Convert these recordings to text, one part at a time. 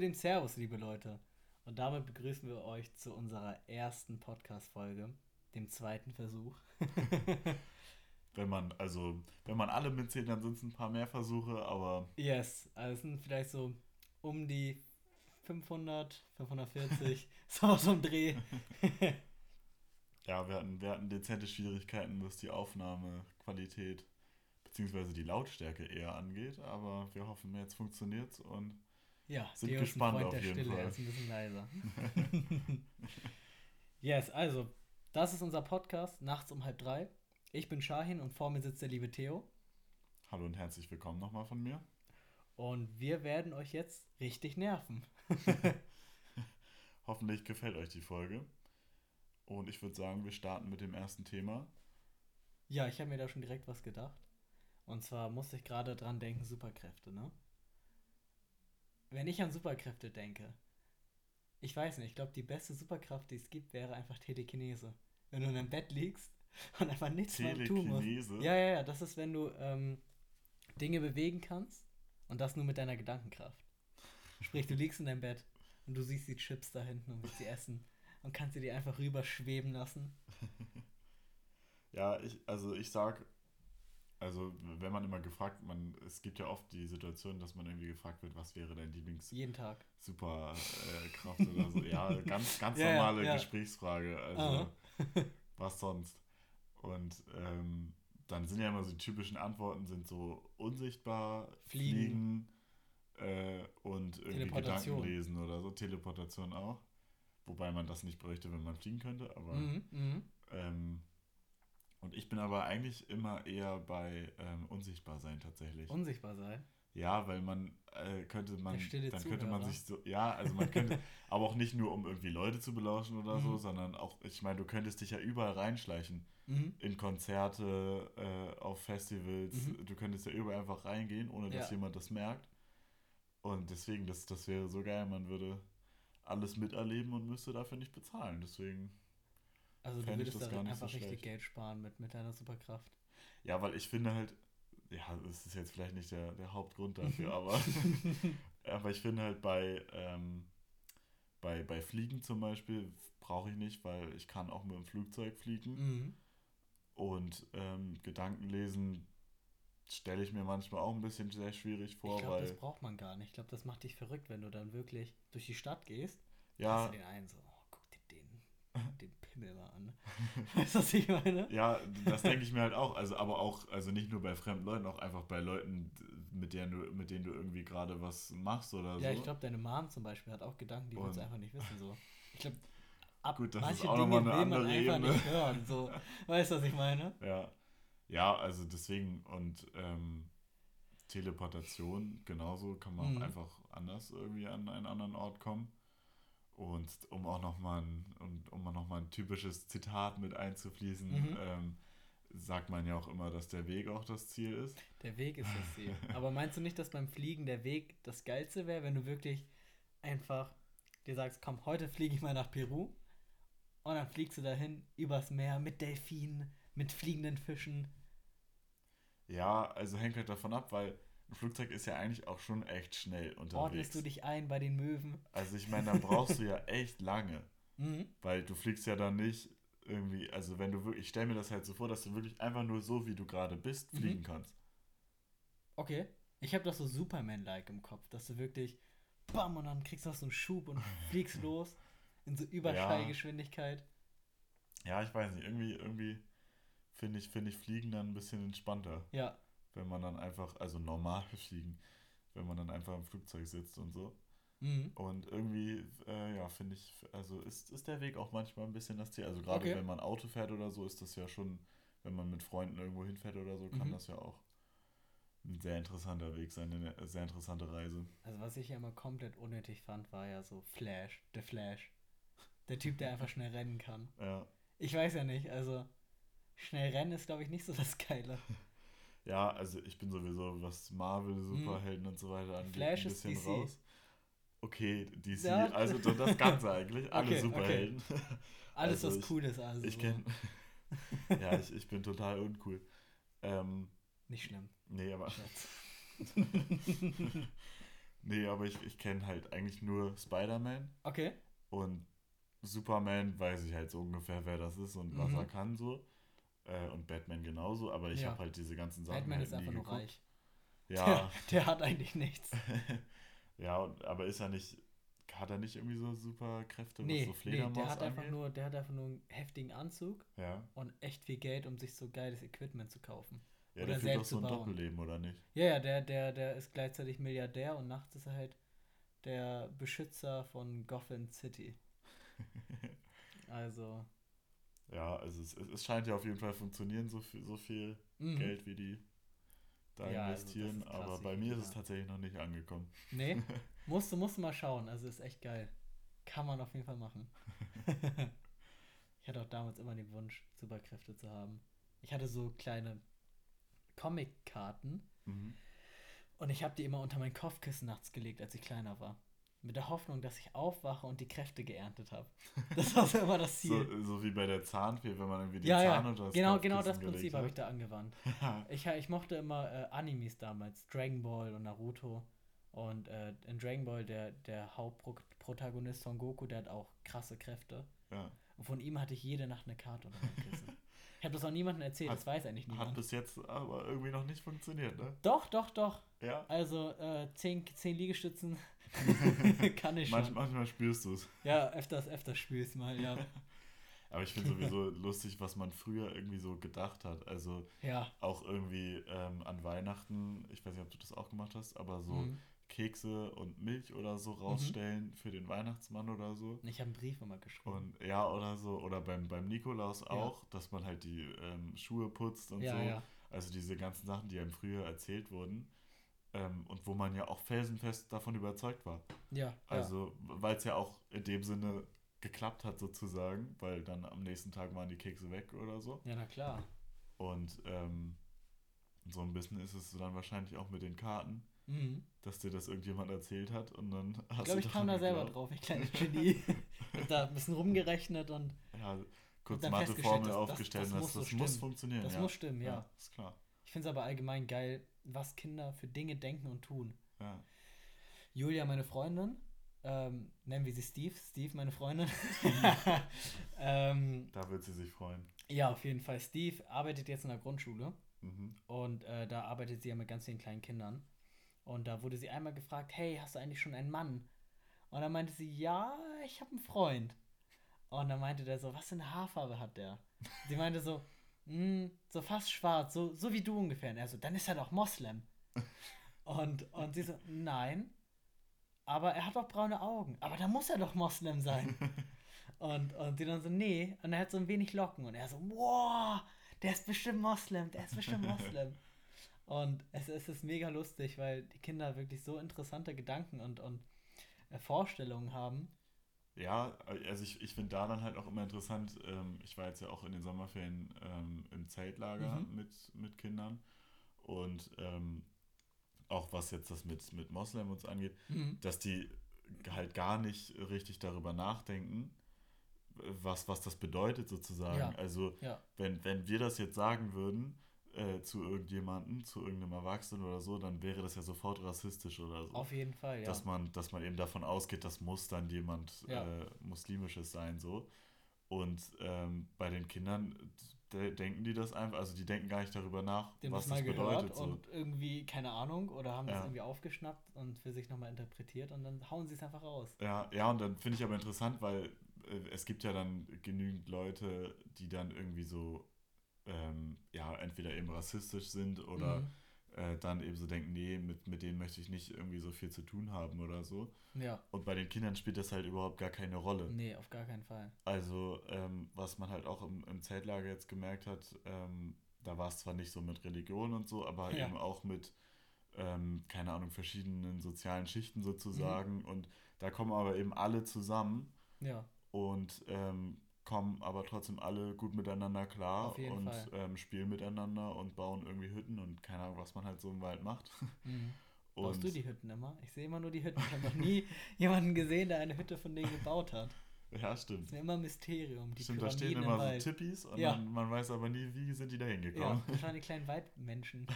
Dem Servus, liebe Leute. Und damit begrüßen wir euch zu unserer ersten Podcast-Folge, dem zweiten Versuch. wenn man, also, wenn man alle mitzählt, dann sind es ein paar mehr Versuche, aber. Yes, also es sind vielleicht so um die 500, 540, so so ein Dreh. ja, wir hatten, wir hatten dezente Schwierigkeiten, was die Aufnahmequalität bzw. die Lautstärke eher angeht, aber wir hoffen, jetzt funktioniert es und ja, sind gespannt auf jeden Stille, Fall. ist ein bisschen leiser. yes, also, das ist unser Podcast, nachts um halb drei. Ich bin Shahin und vor mir sitzt der liebe Theo. Hallo und herzlich willkommen nochmal von mir. Und wir werden euch jetzt richtig nerven. Hoffentlich gefällt euch die Folge. Und ich würde sagen, wir starten mit dem ersten Thema. Ja, ich habe mir da schon direkt was gedacht. Und zwar musste ich gerade dran denken, Superkräfte, ne? Wenn ich an Superkräfte denke, ich weiß nicht, ich glaube, die beste Superkraft, die es gibt, wäre einfach Telekinese. Wenn du in deinem Bett liegst und einfach nichts mehr tun musst. Ja, ja, ja, das ist, wenn du ähm, Dinge bewegen kannst und das nur mit deiner Gedankenkraft. Sprich, du liegst in deinem Bett und du siehst die Chips da hinten und willst sie essen und kannst sie dir einfach rüberschweben lassen. ja, ich, also ich sag, also wenn man immer gefragt, man, es gibt ja oft die Situation, dass man irgendwie gefragt wird, was wäre dein Lieblings jeden Tag Superkraft äh, oder so. Ja, ganz, ganz ja, normale ja. Gesprächsfrage. Also was sonst? Und ähm, dann sind ja immer so die typischen Antworten sind so unsichtbar, fliegen, fliegen äh, und irgendwie Gedanken lesen oder so, Teleportation auch. Wobei man das nicht bräuchte, wenn man fliegen könnte, aber mhm, mhm. ähm, und ich bin aber eigentlich immer eher bei ähm, unsichtbar sein tatsächlich. Unsichtbar sein? Ja, weil man äh, könnte man dann könnte man sich so ja, also man könnte aber auch nicht nur um irgendwie Leute zu belauschen oder mhm. so, sondern auch ich meine, du könntest dich ja überall reinschleichen mhm. in Konzerte, äh, auf Festivals, mhm. du könntest ja überall einfach reingehen, ohne dass ja. jemand das merkt. Und deswegen das das wäre so geil, man würde alles miterleben und müsste dafür nicht bezahlen. Deswegen also du würdest da einfach so richtig Geld sparen mit mit deiner Superkraft. Ja, weil ich finde halt ja, das ist jetzt vielleicht nicht der, der Hauptgrund dafür, aber, aber ich finde halt bei, ähm, bei, bei Fliegen zum Beispiel brauche ich nicht, weil ich kann auch mit dem Flugzeug fliegen. Mhm. Und ähm, Gedanken lesen stelle ich mir manchmal auch ein bisschen sehr schwierig vor. Ich glaube, das braucht man gar nicht. Ich glaube, das macht dich verrückt, wenn du dann wirklich durch die Stadt gehst. Ja. Du den einen so, oh, guck dir den, mal an. Weißt du, was ich meine? Ja, das denke ich mir halt auch. Also, aber auch, also nicht nur bei fremden Leuten, auch einfach bei Leuten, mit denen du, mit denen du irgendwie gerade was machst oder so. Ja, ich glaube, deine Mom zum Beispiel hat auch Gedanken, die willst du einfach nicht wissen. So. Ich glaube, ab Gut, das manche ist auch Dinge eine will man einfach Ebene. nicht hören. So. Weißt du, was ich meine? Ja. Ja, also deswegen und ähm, Teleportation genauso kann man mhm. einfach anders irgendwie an einen anderen Ort kommen. Und um auch nochmal ein, um noch mal ein typisches Zitat mit einzufließen, mhm. ähm, sagt man ja auch immer, dass der Weg auch das Ziel ist. Der Weg ist das Ziel. Aber meinst du nicht, dass beim Fliegen der Weg das Geilste wäre, wenn du wirklich einfach dir sagst, komm, heute fliege ich mal nach Peru und dann fliegst du dahin übers Meer mit Delfinen, mit fliegenden Fischen. Ja, also hängt halt davon ab, weil ein Flugzeug ist ja eigentlich auch schon echt schnell unterwegs. Ordnest du dich ein bei den Möwen? Also ich meine, dann brauchst du ja echt lange. Mhm. Weil du fliegst ja dann nicht irgendwie, also wenn du wirklich, ich stelle mir das halt so vor, dass du wirklich einfach nur so, wie du gerade bist, mhm. fliegen mhm. kannst. Okay. Ich habe das so Superman-like im Kopf, dass du wirklich, bam, und dann kriegst du noch so einen Schub und fliegst los in so Überschallgeschwindigkeit. Ja. ja, ich weiß nicht, irgendwie, irgendwie finde ich, find ich Fliegen dann ein bisschen entspannter. Ja wenn man dann einfach, also normal fliegen, wenn man dann einfach im Flugzeug sitzt und so. Mhm. Und irgendwie, äh, ja, finde ich, also ist, ist der Weg auch manchmal ein bisschen das Ziel. Also gerade okay. wenn man Auto fährt oder so, ist das ja schon, wenn man mit Freunden irgendwo hinfährt oder so, kann mhm. das ja auch ein sehr interessanter Weg sein, eine sehr interessante Reise. Also was ich ja immer komplett unnötig fand, war ja so Flash, der Flash. Der Typ, der einfach schnell rennen kann. Ja. Ich weiß ja nicht, also schnell rennen ist, glaube ich, nicht so das Geile. Ja, also ich bin sowieso, was Marvel, hm. Superhelden hm. und so weiter angeht, Flash ein bisschen raus. Okay, DC, ja. also das Ganze eigentlich, alle okay, Superhelden. Okay. Alles, also was cool ist, also. Ich kenne. ja, ich, ich bin total uncool. Ähm, Nicht schlimm. Nee, aber. Nee, aber ich, ich kenne halt eigentlich nur Spider-Man. Okay. Und Superman weiß ich halt so ungefähr, wer das ist und was Mhm. er kann so. Äh, und Batman genauso, aber ich Ja. habe halt diese ganzen Sachen Batman halt ist einfach nur geguckt. reich. Ja, Der, der hat eigentlich nichts. ja, und, aber ist er nicht, hat er nicht irgendwie so super Kräfte, Nee, was so nee, Fledermaus der hat einfach nur, der hat einfach nur einen heftigen Anzug Ja, und echt viel Geld, um sich so geiles Equipment zu kaufen. ja Oder der führt doch so ein bauen. Doppelleben, oder nicht? Ja, ja, der, der, der ist gleichzeitig Milliardär und nachts ist er halt der Beschützer von Gotham City. Also, Ja, also es, es scheint ja auf jeden Fall funktionieren, so viel, so viel mhm. Geld, wie die da Ja, also investieren, krass, aber bei mir die ist es tatsächlich noch nicht angekommen. Nee, musst du, musst du mal schauen. Also ist echt geil. Kann man auf jeden Fall machen. ich hatte auch damals immer den Wunsch, Superkräfte zu haben. Ich hatte so kleine Comic-Karten Mhm. und ich habe die immer unter mein Kopfkissen nachts gelegt, als ich kleiner war. Mit der Hoffnung, dass ich aufwache und die Kräfte geerntet habe. Das war so immer das Ziel. So, so wie bei der Zahnfee, wenn man irgendwie den ja, Zahn ja, unter das genau, genau das Prinzip habe ich da angewandt. Ich, ich mochte immer äh, Animes damals, Dragon Ball und Naruto. Und äh, in Dragon Ball, der, der Hauptprotagonist Son Goku, der hat auch krasse Kräfte. ja. Und von ihm hatte ich jede Nacht eine Karte unter meinem Kissen. Ich habe das auch niemandem erzählt, Hat- das weiß eigentlich Hat niemand. bis jetzt aber irgendwie noch nicht funktioniert, ne? Doch, doch, doch. Ja. Also äh, 10, 10 Liegestützen kann ich schon. manchmal spürst du es. Ja, öfters, öfters spielst mal, ja. Aber ich finde sowieso lustig, was man früher irgendwie so gedacht hat. Also Ja. auch irgendwie ähm, an Weihnachten, ich weiß nicht, ob du das auch gemacht hast, aber so Mhm. Kekse und Milch oder so rausstellen für den Weihnachtsmann oder so. Ich habe einen Brief immer geschrieben. Und ja, oder so, oder beim, beim Nikolaus Ja. auch, dass man halt die ähm, Schuhe putzt und ja, so. ja. Also diese ganzen Sachen, die einem früher erzählt wurden. Ähm, und wo man ja auch felsenfest davon überzeugt war. Ja, ja. Also, weil es ja auch in dem Sinne geklappt hat sozusagen, weil dann am nächsten Tag waren die Kekse weg oder so. Ja, na klar. Und ähm, so ein bisschen ist es dann wahrscheinlich auch mit den Karten, Mhm. dass dir das irgendjemand erzählt hat und dann hast Ich glaube, du ich kam da selber geglaubt. drauf, ich kleines Genie. hab da ein bisschen rumgerechnet und Ja, kurz dann Matheformel festgestellt, das- das- aufgestellt das und muss das, so das muss stimmen. funktionieren. das ja. muss stimmen, ja. Ist klar. Ich finde es aber allgemein geil, was Kinder für Dinge denken und tun. Ja. Julia, meine Freundin, ähm, nennen wir sie Steve, Steve, meine Freundin. ähm, Da wird sie sich freuen. ja, auf jeden Fall. Steve arbeitet jetzt in der Grundschule Mhm. und äh, da arbeitet sie ja mit ganz vielen kleinen Kindern. Und da wurde sie einmal gefragt, hey, hast du eigentlich schon einen Mann? Und dann meinte sie, ja, ich habe einen Freund. Und dann meinte der so, was für eine Haarfarbe hat der? Sie meinte so, "Mm, so fast schwarz, so, so wie du ungefähr. Und er so, dann ist er doch Moslem. Und, und sie so, nein, aber er hat doch braune Augen. Aber dann muss er doch Moslem sein. Und, und sie dann so, nee. Und er hat so ein wenig Locken. Und er so, wow, der ist bestimmt Moslem, der ist bestimmt Moslem. Und es, es ist mega lustig, weil die Kinder wirklich so interessante Gedanken und, und äh, Vorstellungen haben. Ja, also ich, ich finde da dann halt auch immer interessant, ähm, ich war jetzt ja auch in den Sommerferien ähm, im Zeltlager Mhm. mit, mit Kindern und ähm, auch was jetzt das mit, mit Moslem uns angeht, dass die halt gar nicht richtig darüber nachdenken, was, was das bedeutet sozusagen. Ja. Also Ja, wenn, wenn wir das jetzt sagen würden äh, zu irgendjemandem, zu irgendeinem Erwachsenen oder so, dann wäre das ja sofort rassistisch oder so auf jeden Fall, ja. dass man, dass man eben davon ausgeht, das muss dann jemand Ja. äh, Muslimisches sein, so. Und ähm, bei den Kindern de denken die das einfach, also die denken gar nicht darüber nach, haben was das das bedeutet. So. und irgendwie, keine Ahnung, oder haben das Ja. irgendwie aufgeschnappt und für sich nochmal interpretiert und dann hauen sie es einfach raus. Ja, ja, und dann finde ich aber interessant, weil äh, es gibt ja dann genügend Leute, die dann irgendwie so, ähm, ja, entweder eben rassistisch sind oder Mhm. äh, dann eben so denken, nee, mit, mit denen möchte ich nicht irgendwie so viel zu tun haben oder so. Ja, Und bei den Kindern spielt das halt überhaupt gar keine Rolle. nee, auf gar keinen Fall. Also, ähm, was man halt auch im, im Zeltlager jetzt gemerkt hat, ähm, da war es zwar nicht so mit Religion und so, aber Ja. eben auch mit, ähm, keine Ahnung, verschiedenen sozialen Schichten sozusagen. Mhm. Und da kommen aber eben alle zusammen Ja, und ähm, kommen aber trotzdem alle gut miteinander klar und ähm, spielen miteinander und bauen irgendwie Hütten und keine Ahnung, was man halt so im Wald macht. mhm. Baust du die Hütten immer? Ich sehe immer nur die Hütten. Ich habe noch nie jemanden gesehen, der eine Hütte von denen gebaut hat. Ja, stimmt. Das ist immer ein Mysterium. Die stimmt, da stehen immer so Tippis und ja. man, man, weiß aber nie, wie sind die da hingekommen. Ja, das waren die kleinen Waldmenschen.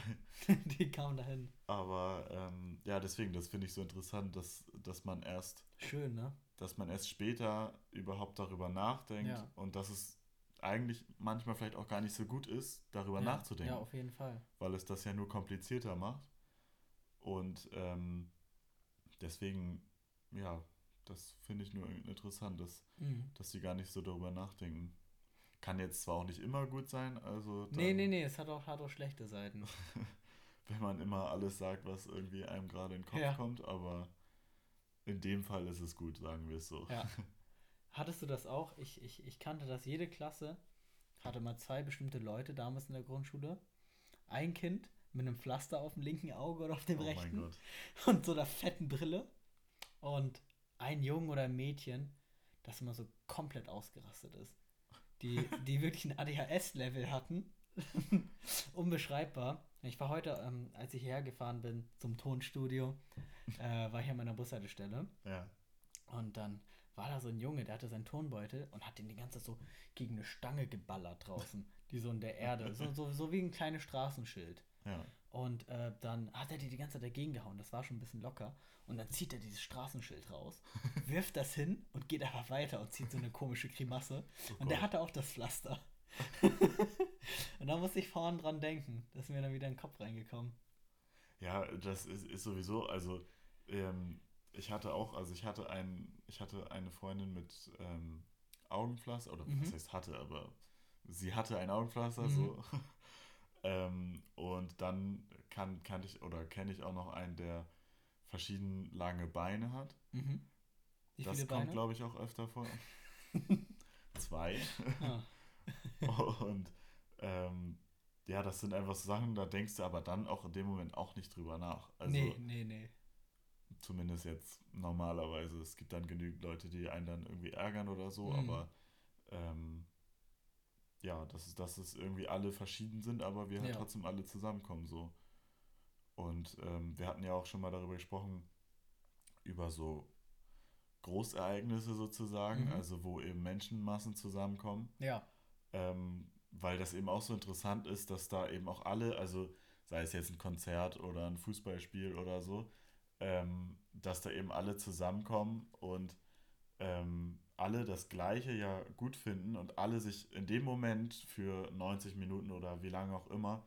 die kamen dahin. Aber ähm, ja, deswegen, das finde ich so interessant, dass, dass man erst. Schön, ne? Dass man erst später überhaupt darüber nachdenkt ja. und dass es eigentlich manchmal vielleicht auch gar nicht so gut ist, darüber ja, nachzudenken. Ja, auf jeden Fall. Weil es das ja nur komplizierter macht. Und ähm, deswegen, ja, das finde ich nur interessant, dass, mhm. dass sie gar nicht so darüber nachdenken. Kann jetzt zwar auch nicht immer gut sein, also. Dann, nee, nee, nee, es hat auch, hat auch schlechte Seiten. wenn man immer alles sagt, was irgendwie einem gerade in den Kopf ja. kommt, aber in dem Fall ist es gut, sagen wir es so. Ja. Hattest du das auch? Ich, ich, ich kannte das, jede Klasse hatte mal zwei bestimmte Leute damals in der Grundschule. Ein Kind mit einem Pflaster auf dem linken Auge oder auf dem oh rechten und so einer fetten Brille. Und ein Jungen oder ein Mädchen, das immer so komplett ausgerastet ist. Die, die wirklich ein ADHS-Level hatten. Unbeschreibbar. Ich war heute, ähm, als ich hierher gefahren bin zum Tonstudio, äh, war ich an meiner Bushaltestelle. Ja. Und dann war da so ein Junge, der hatte seinen Tonbeutel und hat den die ganze Zeit so gegen eine Stange geballert draußen, die so in der Erde, so, so, so wie ein kleines Straßenschild. Ja. Und äh, dann hat er die die ganze Zeit dagegen gehauen, das war schon ein bisschen locker. Und dann zieht er dieses Straßenschild raus, wirft das hin und geht einfach weiter und zieht so eine komische Grimasse. Oh und der hatte auch das Pflaster. und da musste ich vorhin dran denken. Das ist mir dann wieder in den Kopf reingekommen. Ja, das ist, ist sowieso, also ähm, ich hatte auch, also ich hatte ein, ich hatte eine Freundin mit ähm, Augenpflaster, oder mhm. was heißt hatte, aber sie hatte ein Augenpflaster, mhm. so. ähm, und dann kann, kannte ich oder kenne ich auch noch einen, der verschieden lange Beine hat. Mhm. Das kommt, glaube ich, auch öfter vor. Zwei. Ah. und ähm, ja, das sind einfach so Sachen, da denkst du aber dann auch in dem Moment auch nicht drüber nach. Also, nee, nee, nee. Zumindest jetzt normalerweise. Es gibt dann genügend Leute, die einen dann irgendwie ärgern oder so, mhm. aber ähm, ja, dass es, dass es irgendwie alle verschieden sind, aber wir halt ja. trotzdem alle zusammenkommen so. Und ähm, wir hatten ja auch schon mal darüber gesprochen, über so Großereignisse sozusagen, mhm. also wo eben Menschenmassen zusammenkommen. Ja. Ähm, weil das eben auch so interessant ist, dass da eben auch alle, also sei es jetzt ein Konzert oder ein Fußballspiel oder so, ähm, dass da eben alle zusammenkommen und ähm, alle das Gleiche ja gut finden und alle sich in dem Moment für 90 Minuten oder wie lange auch immer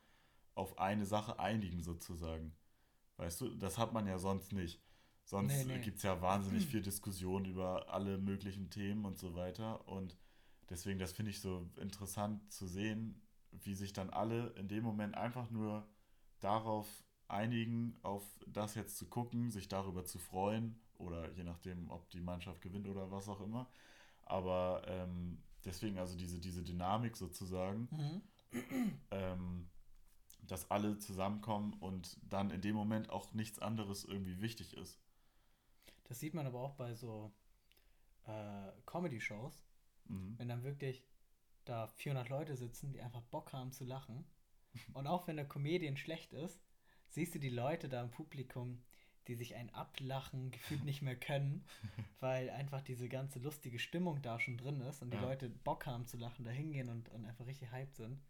auf eine Sache einigen sozusagen. Weißt du, das hat man ja sonst nicht. Sonst nee, nee. gibt es ja wahnsinnig viel Diskussion über alle möglichen Themen und so weiter. Und deswegen, das finde ich so interessant zu sehen, wie sich dann alle in dem Moment einfach nur darauf einigen, auf das jetzt zu gucken, sich darüber zu freuen oder je nachdem, ob die Mannschaft gewinnt oder was auch immer. Aber ähm, deswegen also diese, diese Dynamik sozusagen, mhm. ähm, dass alle zusammenkommen und dann in dem Moment auch nichts anderes irgendwie wichtig ist. Das sieht man aber auch bei so äh, Comedy-Shows, mhm. wenn dann wirklich da 400 Leute sitzen, die einfach Bock haben zu lachen. Und auch wenn der Comedian schlecht ist, siehst du die Leute da im Publikum, die sich ein Ablachen gefühlt nicht mehr können, weil einfach diese ganze lustige Stimmung da schon drin ist und die ja. Leute Bock haben zu lachen, da hingehen und, und einfach richtig hyped sind.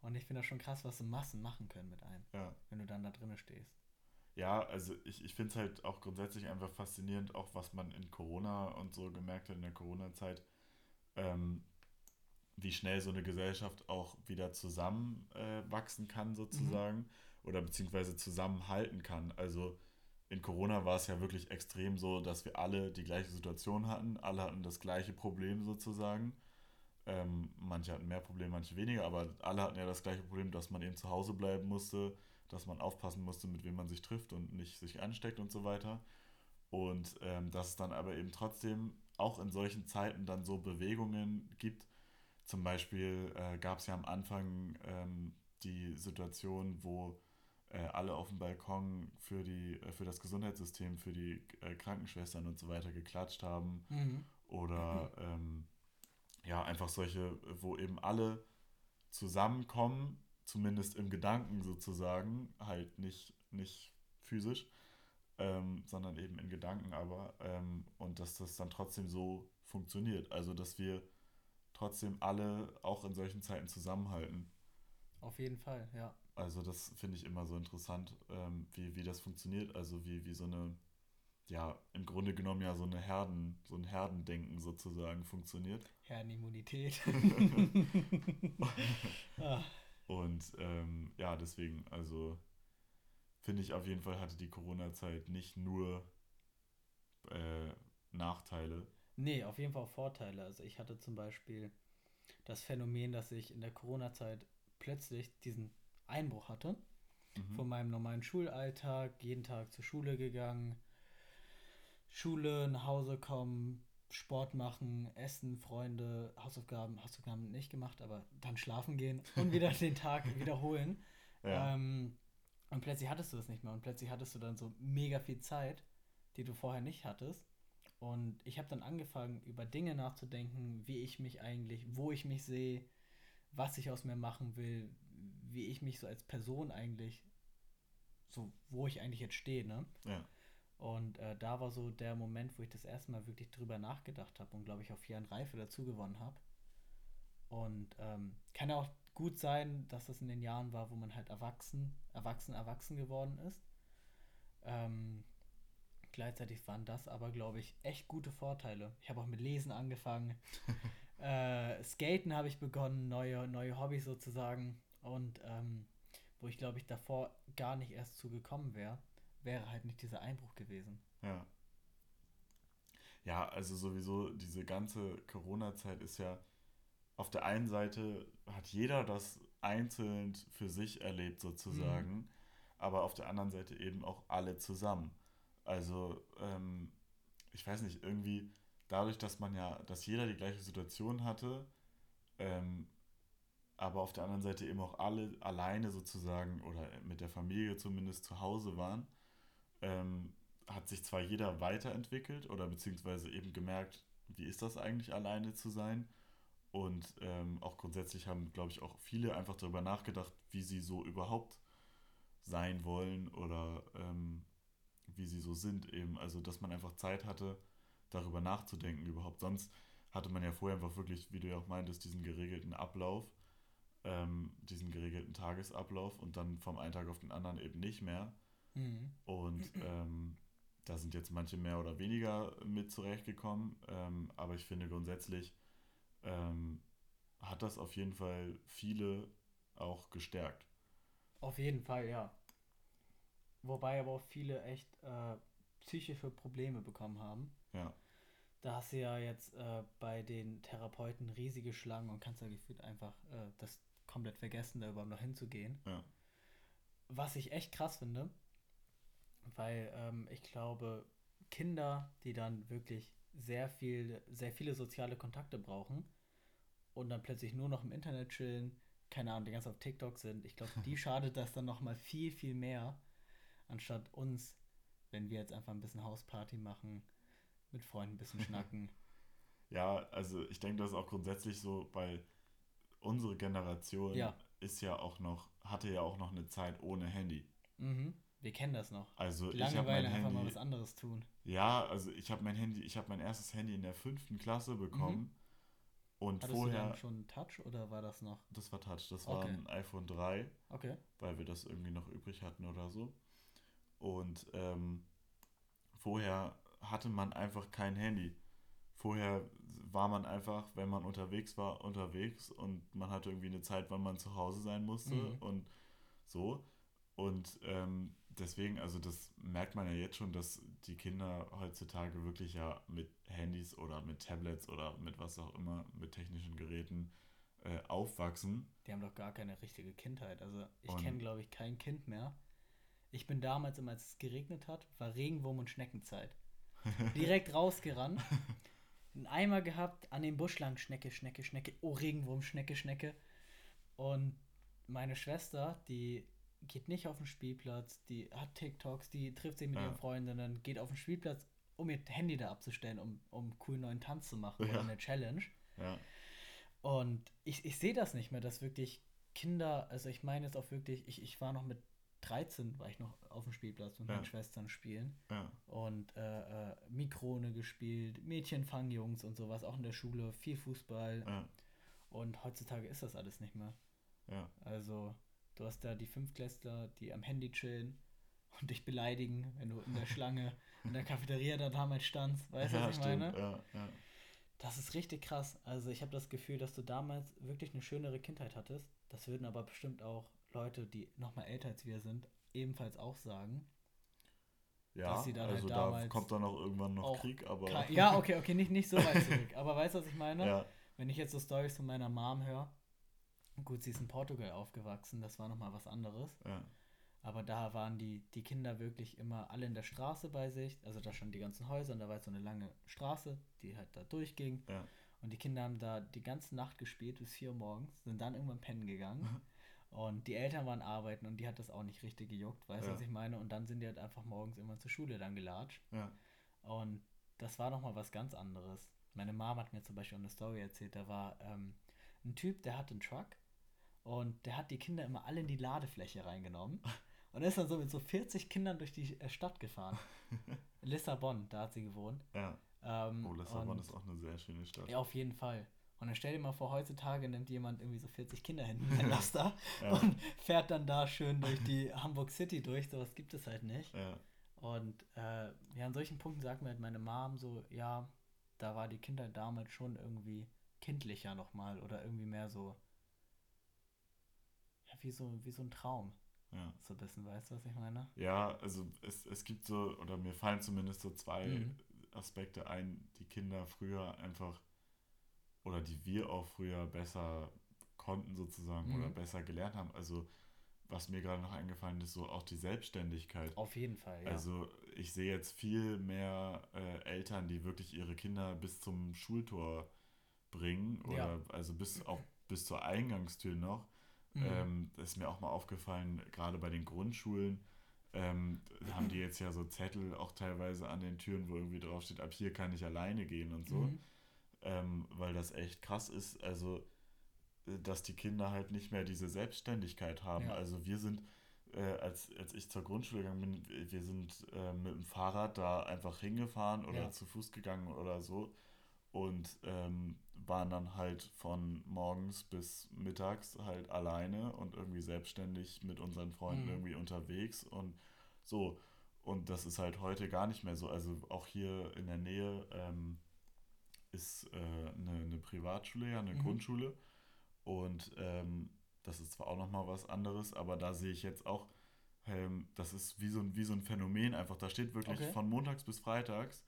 Und ich finde das schon krass, was so Massen machen können mit einem, ja. wenn du dann da drinnen stehst. Ja, also ich, ich finde es halt auch grundsätzlich einfach faszinierend, auch was man in Corona und so gemerkt hat in der Corona-Zeit, ähm, wie schnell so eine Gesellschaft auch wieder zusammenwachsen äh, kann, sozusagen, mhm. oder beziehungsweise zusammenhalten kann. Also in Corona war es ja wirklich extrem so, dass wir alle die gleiche Situation hatten, alle hatten das gleiche Problem sozusagen. Ähm, manche hatten mehr Probleme, manche weniger, aber alle hatten ja das gleiche Problem, dass man eben zu Hause bleiben musste, dass man aufpassen musste, mit wem man sich trifft und nicht sich ansteckt und so weiter. Und ähm, dass es dann aber eben trotzdem auch in solchen Zeiten dann so Bewegungen gibt. Zum Beispiel äh, gab es ja am Anfang ähm, die Situation, wo äh, alle auf dem Balkon für, die, äh, für das Gesundheitssystem, für die äh, Krankenschwestern und so weiter geklatscht haben. Mhm. Oder mhm. ja, einfach solche, wo eben alle zusammenkommen zumindest im Gedanken sozusagen, halt nicht, nicht physisch, ähm, sondern eben in Gedanken aber. Ähm, und dass das dann trotzdem so funktioniert. Also, dass wir trotzdem alle auch in solchen Zeiten zusammenhalten. Auf jeden Fall, ja. Also, das finde ich immer so interessant, ähm, wie, wie das funktioniert. Also, wie, wie so eine, ja, im Grunde genommen ja so eine Herden, so ein Herdendenken sozusagen funktioniert. Herdenimmunität. ah. Und ähm, ja, deswegen, also finde ich auf jeden Fall hatte die Corona-Zeit nicht nur äh, Nachteile. Nee, auf jeden Fall auch Vorteile. Also ich hatte zum Beispiel das Phänomen, dass ich in der Corona-Zeit plötzlich diesen Einbruch hatte. Mhm. Von meinem normalen Schulalltag, jeden Tag zur Schule gegangen, Schule, nach Hause kommen, Sport machen, Essen, Freunde, Hausaufgaben, Hausaufgaben nicht gemacht, aber dann schlafen gehen und wieder den Tag wiederholen. Ja. Ähm, und plötzlich hattest du das nicht mehr und plötzlich hattest du dann so mega viel Zeit, die du vorher nicht hattest. Und ich habe dann angefangen, über Dinge nachzudenken, wie ich mich eigentlich, wo ich mich sehe, was ich aus mir machen will, wie ich mich so als Person eigentlich, so wo ich eigentlich jetzt stehe, ne? Ja. Und äh, da war so der Moment, wo ich das erste Mal wirklich drüber nachgedacht habe und glaube ich auch vier an Reife dazu gewonnen habe. Und ähm, kann ja auch gut sein, dass es in den Jahren war, wo man halt erwachsen, erwachsen, erwachsen geworden ist. Ähm, gleichzeitig waren das aber, glaube ich, echt gute Vorteile. Ich habe auch mit Lesen angefangen. äh, Skaten habe ich begonnen, neue, neue Hobbys sozusagen. Und ähm, wo ich, glaube ich, davor gar nicht erst zu gekommen wäre wäre halt nicht dieser Einbruch gewesen. Ja. Ja, also sowieso diese ganze Corona-Zeit ist ja auf der einen Seite hat jeder das einzeln für sich erlebt sozusagen, mhm. aber auf der anderen Seite eben auch alle zusammen. Also ähm, ich weiß nicht, irgendwie dadurch, dass man ja, dass jeder die gleiche Situation hatte, ähm, aber auf der anderen Seite eben auch alle alleine sozusagen oder mit der Familie zumindest zu Hause waren, ähm, hat sich zwar jeder weiterentwickelt oder beziehungsweise eben gemerkt, wie ist das eigentlich alleine zu sein. Und ähm, auch grundsätzlich haben, glaube ich, auch viele einfach darüber nachgedacht, wie sie so überhaupt sein wollen oder ähm, wie sie so sind eben. Also, dass man einfach Zeit hatte, darüber nachzudenken überhaupt. Sonst hatte man ja vorher einfach wirklich, wie du ja auch meintest, diesen geregelten Ablauf, ähm, diesen geregelten Tagesablauf und dann vom einen Tag auf den anderen eben nicht mehr. Mhm. Und ähm, da sind jetzt manche mehr oder weniger mit zurechtgekommen. Ähm, aber ich finde grundsätzlich ähm, hat das auf jeden Fall viele auch gestärkt. Auf jeden Fall, ja. Wobei aber auch viele echt äh, psychische Probleme bekommen haben. Ja. Da hast du ja jetzt äh, bei den Therapeuten riesige Schlangen und kannst ja gefühlt einfach äh, das komplett vergessen, da überhaupt noch hinzugehen. Ja. Was ich echt krass finde, weil ähm, ich glaube, Kinder, die dann wirklich sehr viel, sehr viele soziale Kontakte brauchen und dann plötzlich nur noch im Internet chillen, keine Ahnung, die ganz auf TikTok sind, ich glaube, die schadet das dann nochmal viel, viel mehr, anstatt uns, wenn wir jetzt einfach ein bisschen Hausparty machen, mit Freunden ein bisschen schnacken. Ja, also ich denke, das ist auch grundsätzlich so, weil unsere Generation ja. ist ja auch noch, hatte ja auch noch eine Zeit ohne Handy. Mhm. Wir kennen das noch. Also ich habe mein einfach Handy, mal was anderes tun. Ja, also ich habe mein Handy, ich habe mein erstes Handy in der fünften Klasse bekommen. Mhm. Und Hattest vorher. Du dann schon Touch oder war das noch? Das war Touch, das war ein iPhone 3. Okay. Weil wir das irgendwie noch übrig hatten oder so. Und ähm, vorher hatte man einfach kein Handy. Vorher war man einfach, wenn man unterwegs war, unterwegs und man hatte irgendwie eine Zeit, wann man zu Hause sein musste mhm. und so. Und ähm, deswegen, also das merkt man ja jetzt schon, dass die Kinder heutzutage wirklich ja mit Handys oder mit Tablets oder mit was auch immer, mit technischen Geräten äh, aufwachsen. Die haben doch gar keine richtige Kindheit. Also ich kenne, glaube ich, kein Kind mehr. Ich bin damals, immer als es geregnet hat, war Regenwurm und Schneckenzeit. Direkt rausgerannt. Einen Eimer gehabt, an den Busch lang, Schnecke, Schnecke, Schnecke, oh Regenwurm, Schnecke, Schnecke. Und meine Schwester, die geht nicht auf den Spielplatz, die hat TikToks, die trifft sich mit ja. ihren Freundinnen, geht auf den Spielplatz, um ihr Handy da abzustellen, um, um einen coolen neuen Tanz zu machen ja. oder eine Challenge. Ja. Und ich, ich sehe das nicht mehr, dass wirklich Kinder, also ich meine jetzt auch wirklich, ich, ich war noch mit 13 war ich noch auf dem Spielplatz mit ja. meinen Schwestern spielen. Ja. Und äh, äh, Mikrone gespielt, Mädchenfangjungs und sowas, auch in der Schule, viel Fußball. Ja. Und heutzutage ist das alles nicht mehr. Ja. Also, du hast da die Fünftklässler, die am Handy chillen und dich beleidigen, wenn du in der Schlange in der Cafeteria da damals standst. Weißt du, ja, was ich stimmt. meine? Ja, ja. Das ist richtig krass. Also ich habe das Gefühl, dass du damals wirklich eine schönere Kindheit hattest. Das würden aber bestimmt auch Leute, die noch mal älter als wir sind, ebenfalls auch sagen. Ja, dass sie dann also halt da kommt dann auch irgendwann noch Krieg, aber... Ja, okay, okay, nicht, nicht so weit zurück. aber weißt du, was ich meine? Ja. Wenn ich jetzt so Stories von meiner Mom höre, gut, sie ist in Portugal aufgewachsen, das war noch mal was anderes. Ja. Aber da waren die, die Kinder wirklich immer alle in der Straße bei sich. Also da standen die ganzen Häuser und da war jetzt so eine lange Straße, die halt da durchging. Ja. Und die Kinder haben da die ganze Nacht gespielt bis 4 Uhr morgens, sind dann irgendwann pennen gegangen. Und die Eltern waren arbeiten und die hat das auch nicht richtig gejuckt, weißt du, ja. was ich meine? Und dann sind die halt einfach morgens immer zur Schule dann gelatscht. Ja. Und das war nochmal was ganz anderes. Meine Mom hat mir zum Beispiel eine Story erzählt, da war ähm, ein Typ, der hatte einen Truck und der hat die Kinder immer alle in die Ladefläche reingenommen und ist dann so mit so 40 Kindern durch die äh, Stadt gefahren. Lissabon, da hat sie gewohnt. Ja. Ähm, oh, Lissabon ist auch eine sehr schöne Stadt. Ja, auf jeden Fall. Und dann stell dir mal vor, heutzutage nimmt jemand irgendwie so 40 Kinder hin einem Laster ja. und fährt dann da schön durch die Hamburg City durch. Sowas gibt es halt nicht. Ja. Und äh, ja, an solchen Punkten sagt mir halt meine Mom so, ja, da war die Kindheit damals schon irgendwie kindlicher nochmal oder irgendwie mehr so, wie so, wie so ein Traum. Ja. So ein bisschen, weißt du, was ich meine? Ja, also es, es gibt so, oder mir fallen zumindest so zwei mhm. Aspekte ein, die Kinder früher einfach, oder die wir auch früher besser konnten sozusagen mhm. oder besser gelernt haben. Also was mir gerade noch eingefallen ist, so auch die Selbstständigkeit. Auf jeden Fall, ja. Also ich sehe jetzt viel mehr äh, Eltern, die wirklich ihre Kinder bis zum Schultor bringen oder ja. also bis auch bis zur Eingangstür noch Mhm. Ähm, das ist mir auch mal aufgefallen, gerade bei den Grundschulen ähm, haben die jetzt ja so Zettel auch teilweise an den Türen, wo irgendwie draufsteht, ab hier kann ich alleine gehen und so. Mhm. Ähm, weil das echt krass ist, also äh, dass die Kinder halt nicht mehr diese Selbstständigkeit haben. Ja. Also wir sind, äh, als, als ich zur Grundschule gegangen bin, wir sind äh, mit dem Fahrrad da einfach hingefahren oder ja. zu Fuß gegangen oder so und ähm, waren dann halt von morgens bis mittags halt alleine und irgendwie selbstständig mit unseren Freunden mhm. irgendwie unterwegs und so. Und das ist halt heute gar nicht mehr so. Also auch hier in der Nähe ähm, ist äh, eine, eine, Privatschule, ja, eine mhm. Grundschule. Und ähm, das ist zwar auch nochmal was anderes, aber da sehe ich jetzt auch, ähm, das ist wie so, ein, wie so ein Phänomen einfach. Da steht wirklich okay. von montags bis freitags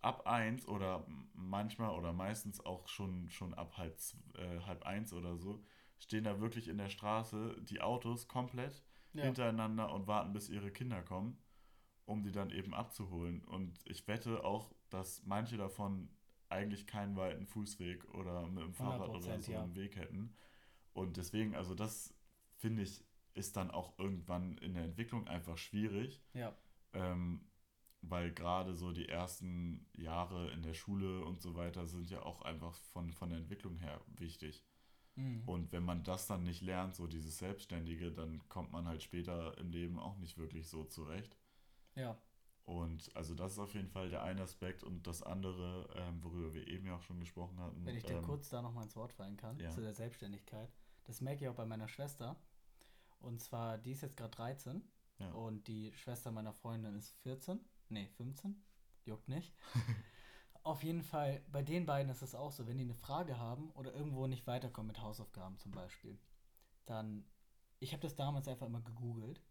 ab eins oder manchmal oder meistens auch schon, schon ab halb, äh, halb eins oder so, stehen da wirklich in der Straße die Autos komplett ja. hintereinander und warten, bis ihre Kinder kommen, um die dann eben abzuholen. Und ich wette auch, dass manche davon eigentlich keinen weiten Fußweg oder mit dem Fahrrad oder so ja. einen Weg hätten. Und deswegen, also das finde ich, ist dann auch irgendwann in der Entwicklung einfach schwierig. Ja. Ähm, weil gerade so die ersten Jahre in der Schule und so weiter sind ja auch einfach von, von der Entwicklung her wichtig. Mhm. Und wenn man das dann nicht lernt, so dieses Selbstständige, dann kommt man halt später im Leben auch nicht wirklich so zurecht. Ja. Und also das ist auf jeden Fall der eine Aspekt und das andere, ähm, worüber wir eben ja auch schon gesprochen hatten. Wenn ich dir ähm, kurz da nochmal ins Wort fallen kann, ja. zu der Selbstständigkeit. Das merke ich auch bei meiner Schwester. Und zwar, die ist jetzt gerade 13 ja. und die Schwester meiner Freundin ist 14 Nee, 15? Juckt nicht. Auf jeden Fall, bei den beiden ist es auch so, wenn die eine Frage haben oder irgendwo nicht weiterkommen mit Hausaufgaben zum Beispiel, dann, ich habe das damals einfach immer gegoogelt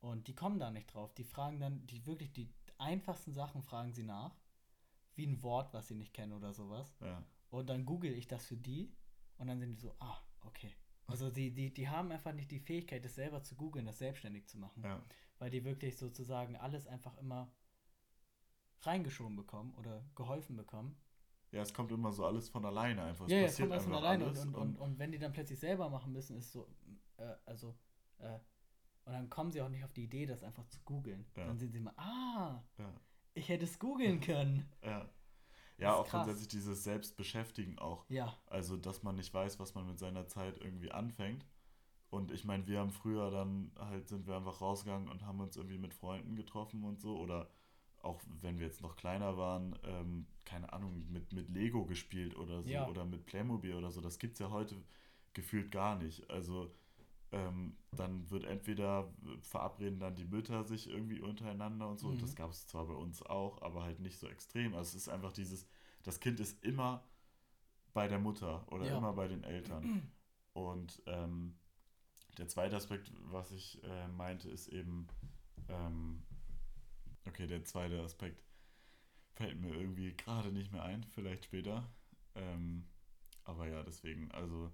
und die kommen da nicht drauf. Die fragen dann, die wirklich die einfachsten Sachen fragen sie nach, wie ein Wort, was sie nicht kennen oder sowas. Ja. Und dann google ich das für die und dann sind die so, ah, okay. Also die, die, die haben einfach nicht die Fähigkeit, das selber zu googeln, das selbstständig zu machen. Ja. Weil die wirklich sozusagen alles einfach immer reingeschoben bekommen oder geholfen bekommen. Ja, es kommt immer so alles von alleine einfach. Es ja, es kommt alles von alleine. Alles und, und, und, und, wenn die dann plötzlich selber machen müssen, ist so, äh, also, äh, und dann kommen sie auch nicht auf die Idee, das einfach zu googeln. Ja. Dann sehen sie mal, ah, ja. ich hätte es googeln können. Ja. Ja, auch krass. grundsätzlich dieses Selbstbeschäftigen auch. Ja. Also, dass man nicht weiß, was man mit seiner Zeit irgendwie anfängt Und ich meine, wir haben früher dann halt, sind wir einfach rausgegangen und haben uns irgendwie mit Freunden getroffen und so. Oder auch wenn wir jetzt noch kleiner waren, ähm, keine Ahnung, mit, mit Lego gespielt oder so. Ja. Oder mit Playmobil oder so. Das gibt es ja heute gefühlt gar nicht. Also ähm, dann wird entweder verabreden dann die Mütter sich irgendwie untereinander und so. Mhm. Und das gab es zwar bei uns auch, aber halt nicht so extrem. Also es ist einfach dieses, das Kind ist immer bei der Mutter oder ja. immer bei den Eltern. Und ähm, der zweite Aspekt, was ich äh, meinte, ist eben, ähm, okay, der zweite Aspekt fällt mir irgendwie gerade nicht mehr ein, vielleicht später. Ähm, aber ja, deswegen, also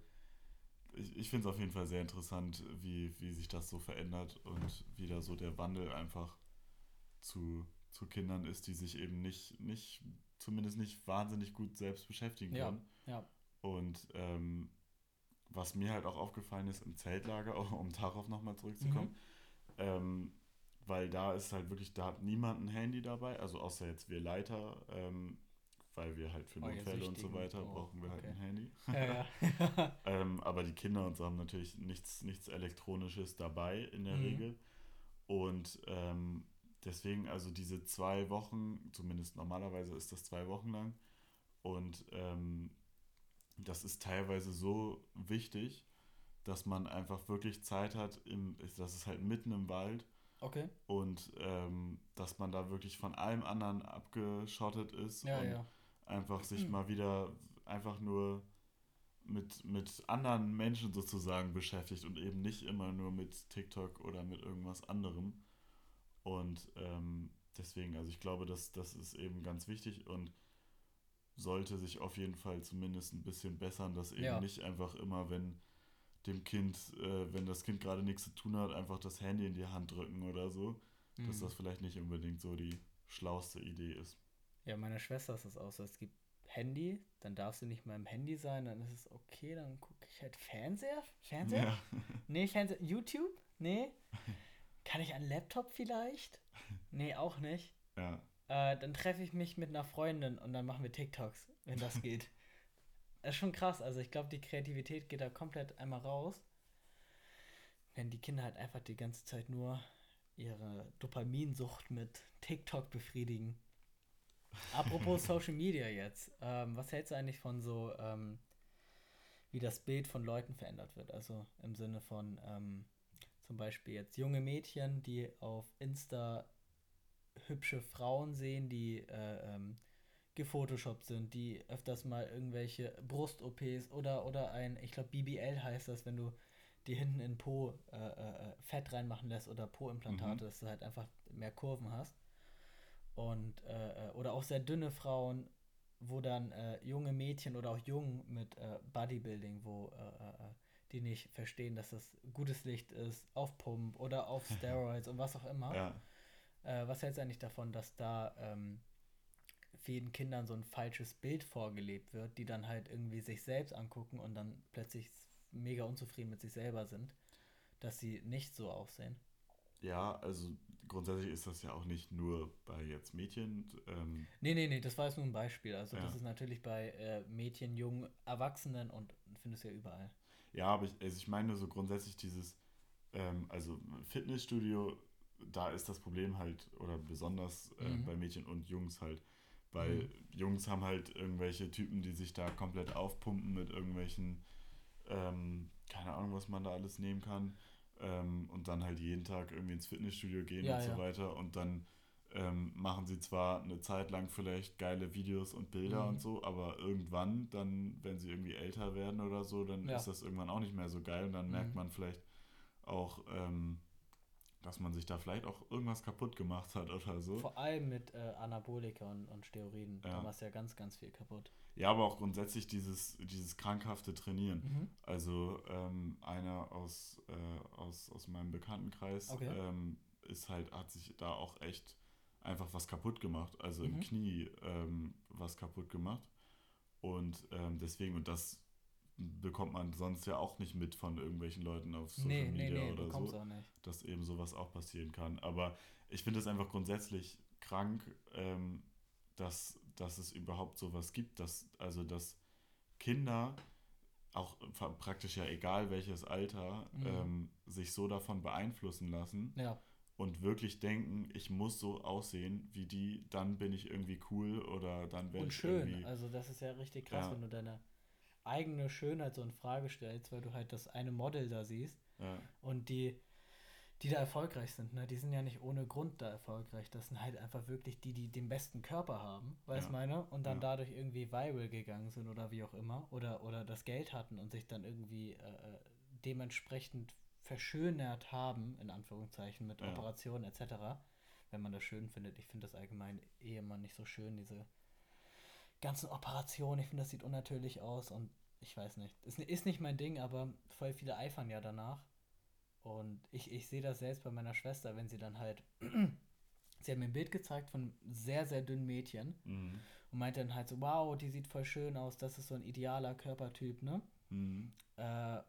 ich, ich finde es auf jeden Fall sehr interessant, wie, wie sich das so verändert und wie da so der Wandel einfach zu, zu Kindern ist, die sich eben nicht, nicht, zumindest nicht wahnsinnig gut selbst beschäftigen können. Ja, ja. Und ähm, was mir halt auch aufgefallen ist im Zeltlager, auch um darauf nochmal zurückzukommen, mhm. ähm, weil da ist halt wirklich, da hat niemand ein Handy dabei, also außer jetzt wir Leiter, ähm, weil wir halt für oh, Notfälle und so weiter oh, brauchen wir halt okay. halt ein Handy. Ja, ja. ähm, aber die Kinder und so haben natürlich nichts, nichts Elektronisches dabei in der mhm. Regel. Und ähm, deswegen, also diese zwei Wochen, zumindest normalerweise ist das zwei Wochen lang. Und ähm, das ist teilweise so wichtig, dass man einfach wirklich Zeit hat, im, das ist halt mitten im Wald. Okay. Und ähm, dass man da wirklich von allem anderen abgeschottet ist ja, und ja. einfach sich mhm. mal wieder einfach nur mit, mit anderen Menschen sozusagen beschäftigt und eben nicht immer nur mit TikTok oder mit irgendwas anderem. Und ähm, deswegen, also ich glaube, dass das ist eben ganz wichtig und sollte sich auf jeden Fall zumindest ein bisschen bessern, dass eben ja. nicht einfach immer, wenn dem Kind, äh, wenn das Kind gerade nichts zu tun hat, einfach das Handy in die Hand drücken oder so, mhm. dass das vielleicht nicht unbedingt so die schlauste Idee ist. Ja, meiner Schwester ist es auch so. Es gibt Handy, dann darfst du nicht mehr im Handy sein, dann ist es okay, dann gucke ich halt Fernseher? Fernseher? Ja. Nee, Fernseher. YouTube? Nee. Kann ich einen Laptop vielleicht? Nee, auch nicht. Ja. Äh, dann treffe ich mich mit einer Freundin und dann machen wir TikToks, wenn das geht. Das ist schon krass. Also ich glaube, die Kreativität geht da komplett einmal raus. Wenn die Kinder halt einfach die ganze Zeit nur ihre Dopaminsucht mit TikTok befriedigen. Apropos Social Media jetzt. Ähm, was hältst du eigentlich von so, ähm, wie das Bild von Leuten verändert wird? Also im Sinne von ähm, zum Beispiel jetzt junge Mädchen, die auf Insta hübsche Frauen sehen, die äh, ähm, gefotoshoppt sind, die öfters mal irgendwelche Brust-OPs oder, oder ein, ich glaube BBL heißt das, wenn du die hinten in Po äh, äh, Fett reinmachen lässt oder Po-Implantate, mhm. dass du halt einfach mehr Kurven hast. Und, äh, äh, oder auch sehr dünne Frauen, wo dann äh, junge Mädchen oder auch Jungen mit Bodybuilding, wo die nicht verstehen, dass das gutes Licht ist, auf Pump oder auf Steroids und was auch immer. Ja äh, was hältst du eigentlich davon, dass da ähm, vielen Kindern so ein falsches Bild vorgelebt wird, die dann halt irgendwie sich selbst angucken und dann plötzlich mega unzufrieden mit sich selber sind, dass sie nicht so aussehen? Ja, also grundsätzlich ist das ja auch nicht nur bei jetzt Mädchen. Ähm nee, nee, nee, das war jetzt nur ein Beispiel. Also ja. das ist natürlich bei äh, Mädchen, Jungen, Erwachsenen und findest du ja überall. Ja, aber ich, also ich meine so grundsätzlich dieses, ähm, also Fitnessstudio da ist das Problem halt, oder besonders äh, mhm. bei Mädchen und Jungs halt, weil mhm. Jungs haben halt irgendwelche Typen, die sich da komplett aufpumpen mit irgendwelchen, ähm, keine Ahnung, was man da alles nehmen kann, ähm, und dann halt jeden Tag irgendwie ins Fitnessstudio gehen ja, und so ja. weiter und dann ähm, machen sie zwar eine Zeit lang vielleicht geile Videos und Bilder mhm. und so, aber irgendwann, dann, wenn sie irgendwie älter werden oder so, dann ja. ist das irgendwann auch nicht mehr so geil und dann merkt mhm. man vielleicht auch, ähm, dass man sich da vielleicht auch irgendwas kaputt gemacht hat oder so. Vor allem mit äh, Anabolika und, und Steroiden. Ja. Da war es ja ganz, ganz viel kaputt. Ja, aber auch grundsätzlich dieses, dieses krankhafte Trainieren. Mhm. Also ähm, einer aus, äh, aus, aus meinem Bekanntenkreis okay. ähm, ist halt, hat sich da auch echt einfach was kaputt gemacht. Also mhm. im Knie ähm, was kaputt gemacht. Und ähm, deswegen, und das bekommt man sonst ja auch nicht mit von irgendwelchen Leuten auf Social nee, Media nee, nee, oder so, dass eben sowas auch passieren kann. Aber ich finde es einfach grundsätzlich krank, ähm, dass, dass es überhaupt sowas gibt, dass also dass Kinder auch praktisch ja egal welches Alter, mhm. ähm, sich so davon beeinflussen lassen ja. und wirklich denken, ich muss so aussehen wie die, dann bin ich irgendwie cool oder dann werde ich schön. Irgendwie, also das ist ja richtig krass, ja. wenn du deine eigene Schönheit so in Frage stellst, weil du halt das eine Model da siehst ja. und die die da erfolgreich sind, ne? Die sind ja nicht ohne Grund da erfolgreich. Das sind halt einfach wirklich die, die den besten Körper haben, weißt ja. meine? Und dann ja. dadurch irgendwie viral gegangen sind oder wie auch immer. Oder, oder das Geld hatten und sich dann irgendwie äh, äh dementsprechend verschönert haben, in Anführungszeichen, mit. Operationen etc. Wenn man das schön findet. Ich finde das allgemein eh immer nicht so schön, diese ganzen Operationen. Ich finde, das sieht unnatürlich aus und ich weiß nicht. Ist, ist nicht mein Ding, aber voll viele eifern ja danach. Und ich, ich sehe das selbst bei meiner Schwester, wenn sie dann halt. sie hat mir ein Bild gezeigt von einem sehr, sehr dünnen Mädchen mhm. und meinte dann halt so: Wow, die sieht voll schön aus, das ist so ein idealer Körpertyp, ne? Mhm. Äh,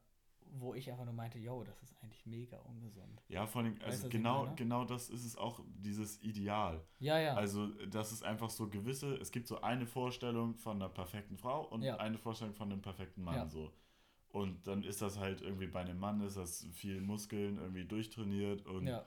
wo ich einfach nur meinte, yo, das ist eigentlich mega ungesund. Ja, vor allem, also weißt, genau, genau das ist es auch, dieses Ideal. Ja, ja. Also, das ist einfach so gewisse, es gibt so eine Vorstellung von einer perfekten Frau und ja. eine Vorstellung von einem perfekten Mann, ja. so. Und dann ist das halt irgendwie bei einem Mann ist das viel Muskeln, irgendwie durchtrainiert und, ja.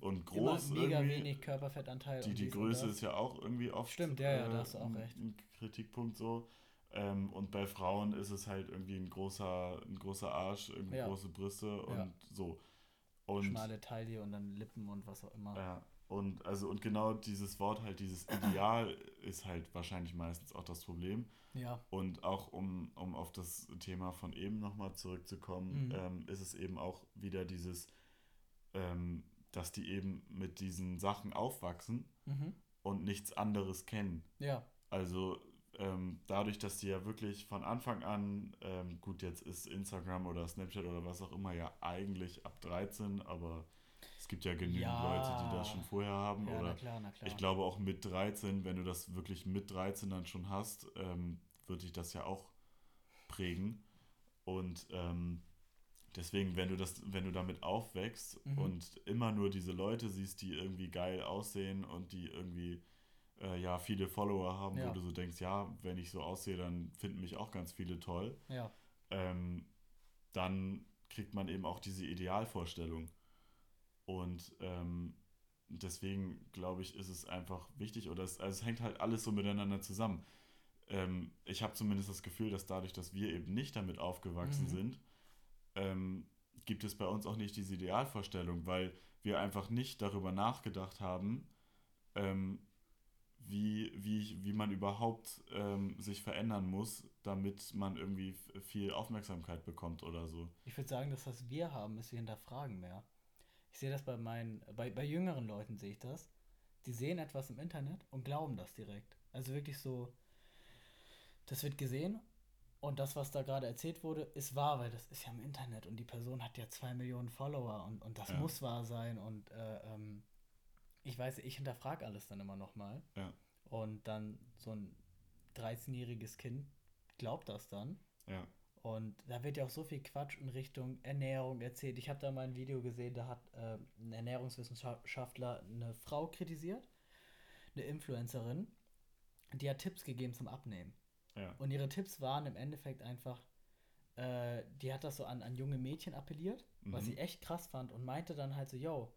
und groß. Immer mega irgendwie. wenig Körperfettanteil. Die, die Größe ist ja auch irgendwie oft Stimmt, ja, ja, da hast du auch recht. ein Kritikpunkt so. Ähm, und bei Frauen ist es halt irgendwie ein großer, ein großer Arsch, irgendwie ja. große Brüste und ja. so. Und, Schmale Taille und dann Lippen und was auch immer. Ja, und also und genau dieses Wort halt, dieses Ideal ist halt wahrscheinlich meistens auch das Problem. Ja. Und auch um, um auf das Thema von eben nochmal zurückzukommen, mhm. ähm, ist es eben auch wieder dieses, ähm, dass die eben mit diesen Sachen aufwachsen mhm. und nichts anderes kennen. Ja. Also ähm, dadurch, dass die ja wirklich von Anfang an, ähm, gut, jetzt ist Instagram oder Snapchat oder was auch immer ja eigentlich ab 13, aber es gibt ja genügend ja. Leute, die das schon vorher haben. Ja, oder na klar, na klar. ich glaube auch mit 13, wenn du das wirklich mit 13 dann schon hast, ähm, wird dich das ja auch prägen. Und ähm, deswegen, wenn du das, wenn du damit aufwächst mhm. und immer nur diese Leute siehst, die irgendwie geil aussehen und die irgendwie äh, ja viele Follower haben, ja. wo du so denkst, ja, wenn ich so aussehe, dann finden mich auch ganz viele toll. Ja. Ähm, dann kriegt man eben auch diese Idealvorstellung. Und ähm, deswegen glaube ich, ist es einfach wichtig, oder es, also es hängt halt alles so miteinander zusammen. Ähm, ich habe zumindest das Gefühl, dass dadurch, dass wir eben nicht damit aufgewachsen mhm. sind, ähm, gibt es bei uns auch nicht diese Idealvorstellung, weil wir einfach nicht darüber nachgedacht haben, ähm, wie, wie, wie man überhaupt ähm, sich verändern muss, damit man irgendwie viel Aufmerksamkeit bekommt oder so. Ich würde sagen, dass was wir haben, ist wir hinterfragen mehr. Ich sehe das bei meinen, bei, bei jüngeren Leuten sehe ich das. Die sehen etwas im Internet und glauben das direkt. Also wirklich so, das wird gesehen und das, was da gerade erzählt wurde, ist wahr, weil das ist ja im Internet und die Person hat ja zwei Millionen Follower und, und das ja. muss wahr sein und äh, ähm, ich weiß, ich hinterfrage alles dann immer nochmal. Ja. Und dann so ein 13-jähriges Kind glaubt das dann. Ja. Und da wird ja auch so viel Quatsch in Richtung Ernährung erzählt. Ich habe da mal ein Video gesehen, da hat äh, ein Ernährungswissenschaftler eine Frau kritisiert, eine Influencerin, die hat Tipps gegeben zum Abnehmen. Ja. Und ihre Tipps waren im Endeffekt einfach, äh, die hat das so an, an junge Mädchen appelliert, mhm. was sie echt krass fand und meinte dann halt so, yo,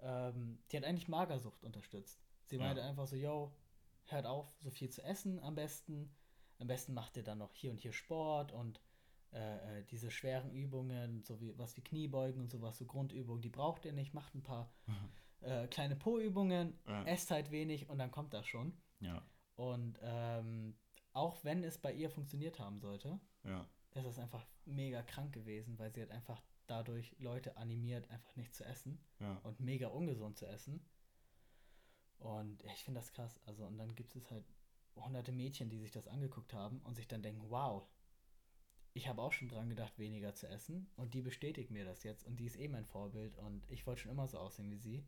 ähm, die hat eigentlich Magersucht unterstützt. Sie meinte ja. einfach so, yo, hört auf, so viel zu essen am besten. Am besten macht ihr dann noch hier und hier Sport und äh, äh, diese schweren Übungen, so wie was wie Kniebeugen und sowas, so Grundübungen, die braucht ihr nicht. Macht ein paar äh, kleine Po-Übungen, ja. esst halt wenig und dann kommt das schon. Ja. Und ähm, auch wenn es bei ihr funktioniert haben sollte, ja. ist es einfach mega krank gewesen, weil sie hat einfach dadurch Leute animiert, einfach nicht zu essen ja. und mega ungesund zu essen. Und ich finde das krass. Also, und dann gibt es halt hunderte Mädchen, die sich das angeguckt haben und sich dann denken, wow, ich habe auch schon dran gedacht, weniger zu essen. Und die bestätigt mir das jetzt. Und die ist eh mein Vorbild. Und ich wollte schon immer so aussehen wie sie.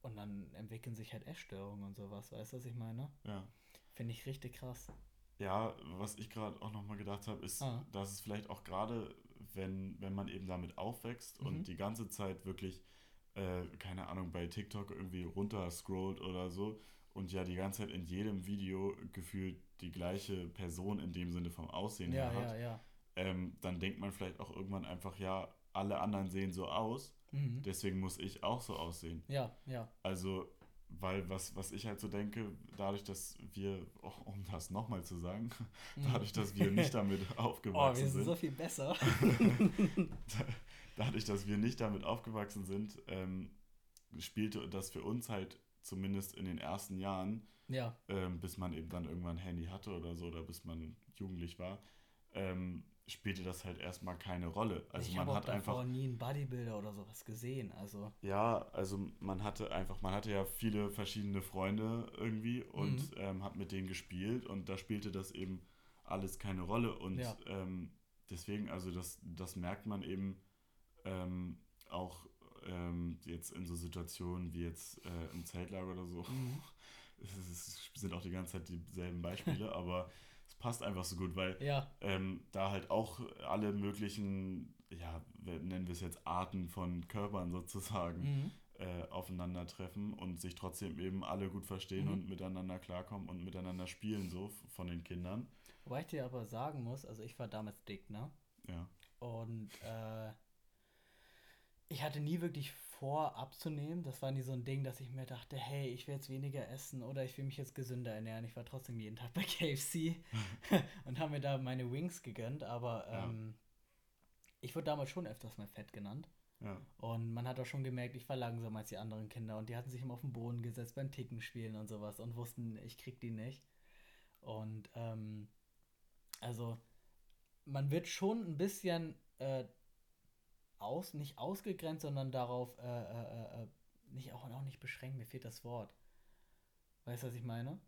Und dann entwickeln sich halt Essstörungen und sowas. Weißt du, was ich meine? Ja. Finde ich richtig krass. Ja, was ich gerade auch nochmal gedacht habe, ist, ah. dass es vielleicht auch gerade, wenn, wenn man eben damit aufwächst mhm. und die ganze Zeit wirklich, äh, keine Ahnung, bei TikTok irgendwie runter scrollt oder so und ja die ganze Zeit in jedem Video gefühlt die gleiche Person in dem Sinne vom Aussehen ja, her hat, ja, ja. ähm, dann denkt man vielleicht auch irgendwann einfach, ja, alle anderen sehen so aus, mhm. deswegen muss ich auch so aussehen. Ja, ja. Also, weil was, was ich halt so denke, dadurch, dass wir, oh, um das nochmal zu sagen, mhm. dadurch, dass wir nicht damit aufgewachsen sind. Oh, wir sind, sind so viel besser. dadurch, dass wir nicht damit aufgewachsen sind, ähm, spielte das für uns halt zumindest in den ersten Jahren, ja. ähm, bis man eben dann irgendwann ein Handy hatte oder so, oder bis man jugendlich war, ähm, spielte das halt erstmal keine Rolle. Also ich man hat einfach nie einen Bodybuilder oder sowas gesehen, also ja, also man hatte einfach, man hatte ja viele verschiedene Freunde irgendwie und mhm. ähm, hat mit denen gespielt und da spielte das eben alles keine Rolle und ja. ähm, deswegen, also das, das merkt man eben ähm, auch ähm, jetzt in so Situationen wie jetzt äh, im Zeltlager oder so. Mhm. Es sind auch die ganze Zeit dieselben Beispiele, aber passt einfach so gut, weil ja. ähm, da halt auch alle möglichen, ja, nennen wir es jetzt Arten von Körpern sozusagen, mhm. äh, aufeinandertreffen und sich trotzdem eben alle gut verstehen mhm. und miteinander klarkommen und miteinander spielen, so von den Kindern. Wobei ich dir aber sagen muss, also ich war damals dick, ne? Ja. Und äh, ich hatte nie wirklich vor, abzunehmen. Das war nie so ein Ding, dass ich mir dachte, hey, ich will jetzt weniger essen oder ich will mich jetzt gesünder ernähren. Ich war trotzdem jeden Tag bei KFC und habe mir da meine Wings gegönnt, aber ja. ähm, ich wurde damals schon öfters mal fett genannt. Ja. Und man hat auch schon gemerkt, ich war langsamer als die anderen Kinder und die hatten sich immer auf den Boden gesetzt beim Ticken spielen und sowas und wussten, ich krieg die nicht. Und ähm, also man wird schon ein bisschen äh, aus, nicht ausgegrenzt, sondern darauf, äh, äh, äh, nicht auch, auch nicht beschränkt, mir fehlt das Wort. Weißt du, was ich meine?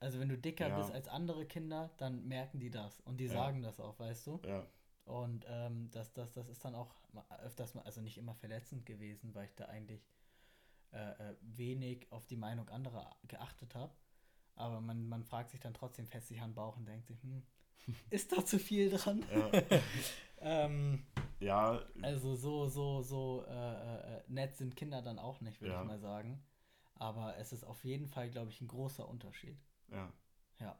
Also wenn du dicker ja. bist als andere Kinder, dann merken die das und die ja. sagen das auch, weißt du? Ja. Und ähm, das, das, das ist dann auch öfters mal, also nicht immer verletzend gewesen, weil ich da eigentlich äh, äh wenig auf die Meinung anderer geachtet habe. Aber man, man fragt sich dann trotzdem fest sich an den Bauch und denkt sich, hm, ist da zu viel dran? Ja. ähm, ja. Also so, so, so äh, äh, nett sind Kinder dann auch nicht, würde ja. ich mal sagen. Aber es ist auf jeden Fall, glaube ich, ein großer Unterschied. Ja. Ja.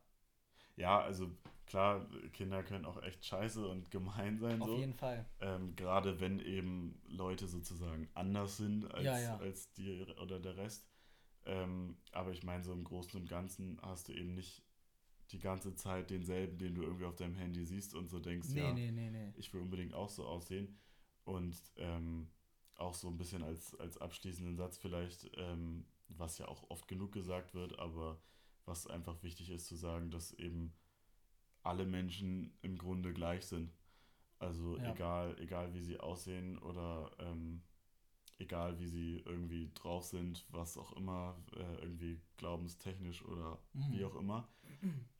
Ja, also klar, Kinder können auch echt scheiße und gemein sein. Auf so. jeden Fall. Ähm, Gerade wenn eben Leute sozusagen anders sind als, ja, ja. als die oder der Rest. Ähm, aber ich meine, so im Großen und Ganzen hast du eben nicht die ganze Zeit denselben, den du irgendwie auf deinem Handy siehst und so denkst, nee, ja, nee, nee, ich will unbedingt auch so aussehen. Und ähm, auch so ein bisschen als, als abschließenden Satz vielleicht, ähm, was ja auch oft genug gesagt wird, aber was einfach wichtig ist zu sagen, dass eben alle Menschen im Grunde gleich sind. Also ja. egal, egal wie sie aussehen oder ähm, egal wie sie irgendwie drauf sind, was auch immer, äh, irgendwie glaubenstechnisch oder mhm. wie auch immer,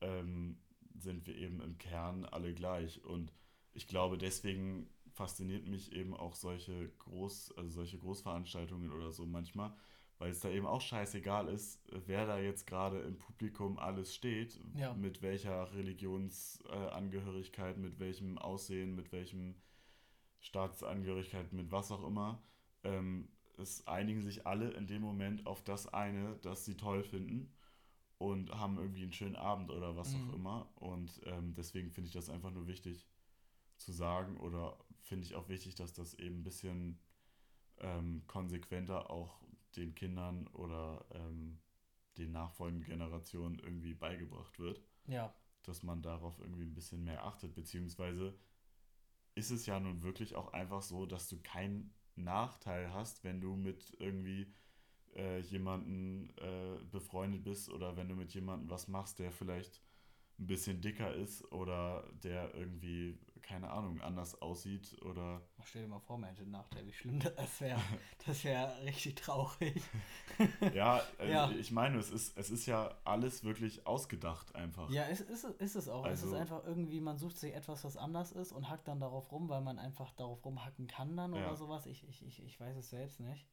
ähm, sind wir eben im Kern alle gleich. Und ich glaube, deswegen fasziniert mich eben auch solche Groß, also solche Großveranstaltungen oder so manchmal, weil es da eben auch scheißegal ist, wer da jetzt gerade im Publikum alles steht, ja. mit welcher Religionsangehörigkeit, mit welchem Aussehen, mit welchem Staatsangehörigkeit, mit was auch immer ähm, es einigen sich alle in dem Moment auf das eine, das sie toll finden und haben irgendwie einen schönen Abend oder was mhm. auch immer. Und ähm, deswegen finde ich das einfach nur wichtig zu sagen oder finde ich auch wichtig, dass das eben ein bisschen ähm, konsequenter auch den Kindern oder ähm, den nachfolgenden Generationen irgendwie beigebracht wird. Ja. Dass man darauf irgendwie ein bisschen mehr achtet, beziehungsweise ist es ja nun wirklich auch einfach so, dass du kein Nachteil hast, wenn du mit irgendwie äh, jemanden äh, befreundet bist oder wenn du mit jemandem was machst, der vielleicht ein bisschen dicker ist oder der irgendwie, keine Ahnung, anders aussieht oder. Oh, stell dir mal vor, man hätte einen Nachteil, wie schlimm das wäre. Das wäre richtig traurig. ja, äh, ja, ich meine, es ist, es ist ja alles wirklich ausgedacht einfach. Ja, ist, ist, ist es auch. Also, es ist einfach irgendwie, man sucht sich etwas, was anders ist und hackt dann darauf rum, weil man einfach darauf rumhacken kann dann ja. oder sowas. Ich, ich, ich, ich weiß es selbst nicht.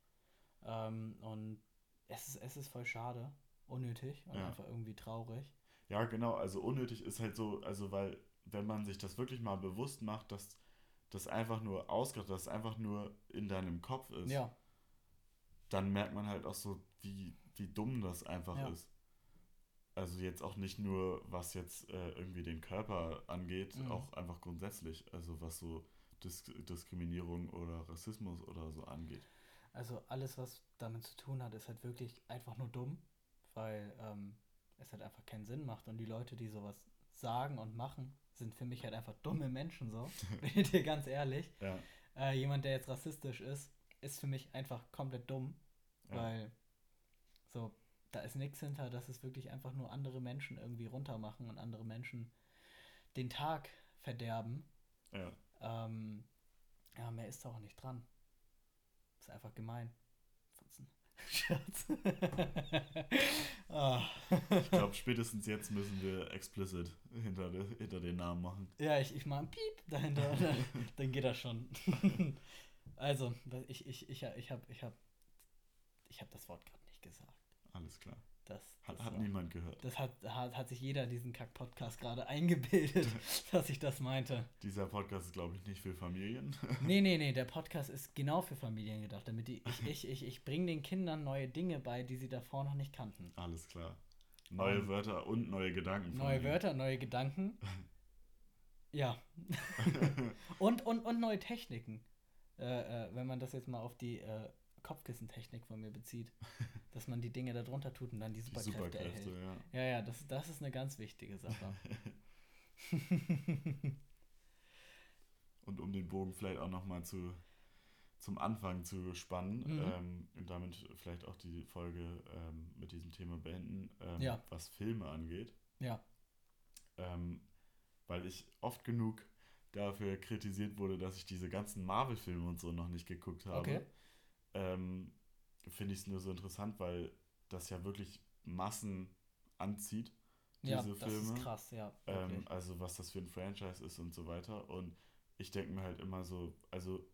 Ähm, und es ist, es ist voll schade, unnötig und ja. einfach irgendwie traurig. Ja, genau, also unnötig ist halt so, also weil, wenn man sich das wirklich mal bewusst macht, dass das einfach nur ausgedacht, dass es einfach nur in deinem Kopf ist, ja. dann merkt man halt auch so, wie, wie dumm das einfach ja. ist. Also jetzt auch nicht nur, was jetzt äh, irgendwie den Körper angeht, Mhm. auch einfach grundsätzlich. Also was so Dis Diskriminierung oder Rassismus oder so angeht. Also alles, was damit zu tun hat, ist halt wirklich einfach nur dumm, weil ähm, es halt einfach keinen Sinn macht. Und die Leute, die sowas sagen und machen, sind für mich halt einfach dumme Menschen so. Bin ich dir ganz ehrlich. Ja, Äh, jemand, der jetzt rassistisch ist, ist für mich einfach komplett dumm, Ja. weil so, da ist nichts hinter, das ist wirklich einfach nur andere Menschen irgendwie runtermachen und andere Menschen den Tag verderben. ja. Ähm, ja, mehr ist da auch nicht dran. Ist einfach gemein. Scherz. Ah. Ich glaube, spätestens jetzt müssen wir explicit hinter, hinter den Namen machen. Ja, ich, ich mache ein Piep dahinter, dann, dann geht das schon. also, ich, ich, ich, ich habe ich hab, ich hab das Wort gerade nicht gesagt. Alles klar. Das, Hat, das hat war- niemand gehört. Das hat, hat, hat sich jeder diesen Kack-Podcast gerade eingebildet, dass ich das meinte. Dieser Podcast ist, glaube ich, nicht für Familien. Nee, nee, nee, der Podcast ist genau für Familien gedacht, damit die, ich, ich, ich, ich bringe den Kindern neue Dinge bei, die sie davor noch nicht kannten. Alles klar. Neue Um, Wörter und neue Gedanken. Neue. Wörter, neue Gedanken. Ja. und, und, und neue Techniken. Äh, äh, wenn man das jetzt mal auf die äh, Kopfkissentechnik von mir bezieht, dass man die Dinge da drunter tut und dann die Die Superkräfte, Superkräfte, erhält. ja. Ja, ja, das, das ist eine ganz wichtige Sache. Und um den Bogen vielleicht auch nochmal zu, zum Anfang zu spannen Mhm. ähm, und damit vielleicht auch die Folge ähm, mit diesem Thema beenden, ähm, Ja. was Filme angeht. ja. Ähm, weil ich oft genug dafür kritisiert wurde, dass ich diese ganzen Marvel-Filme und so noch nicht geguckt habe. Okay. Ähm, Finde ich es nur so interessant, weil das ja wirklich Massen anzieht, Ja, diese das Filme. ist krass, ja. Ähm, also was das für ein Franchise ist und so weiter. Und ich denke mir halt immer so, also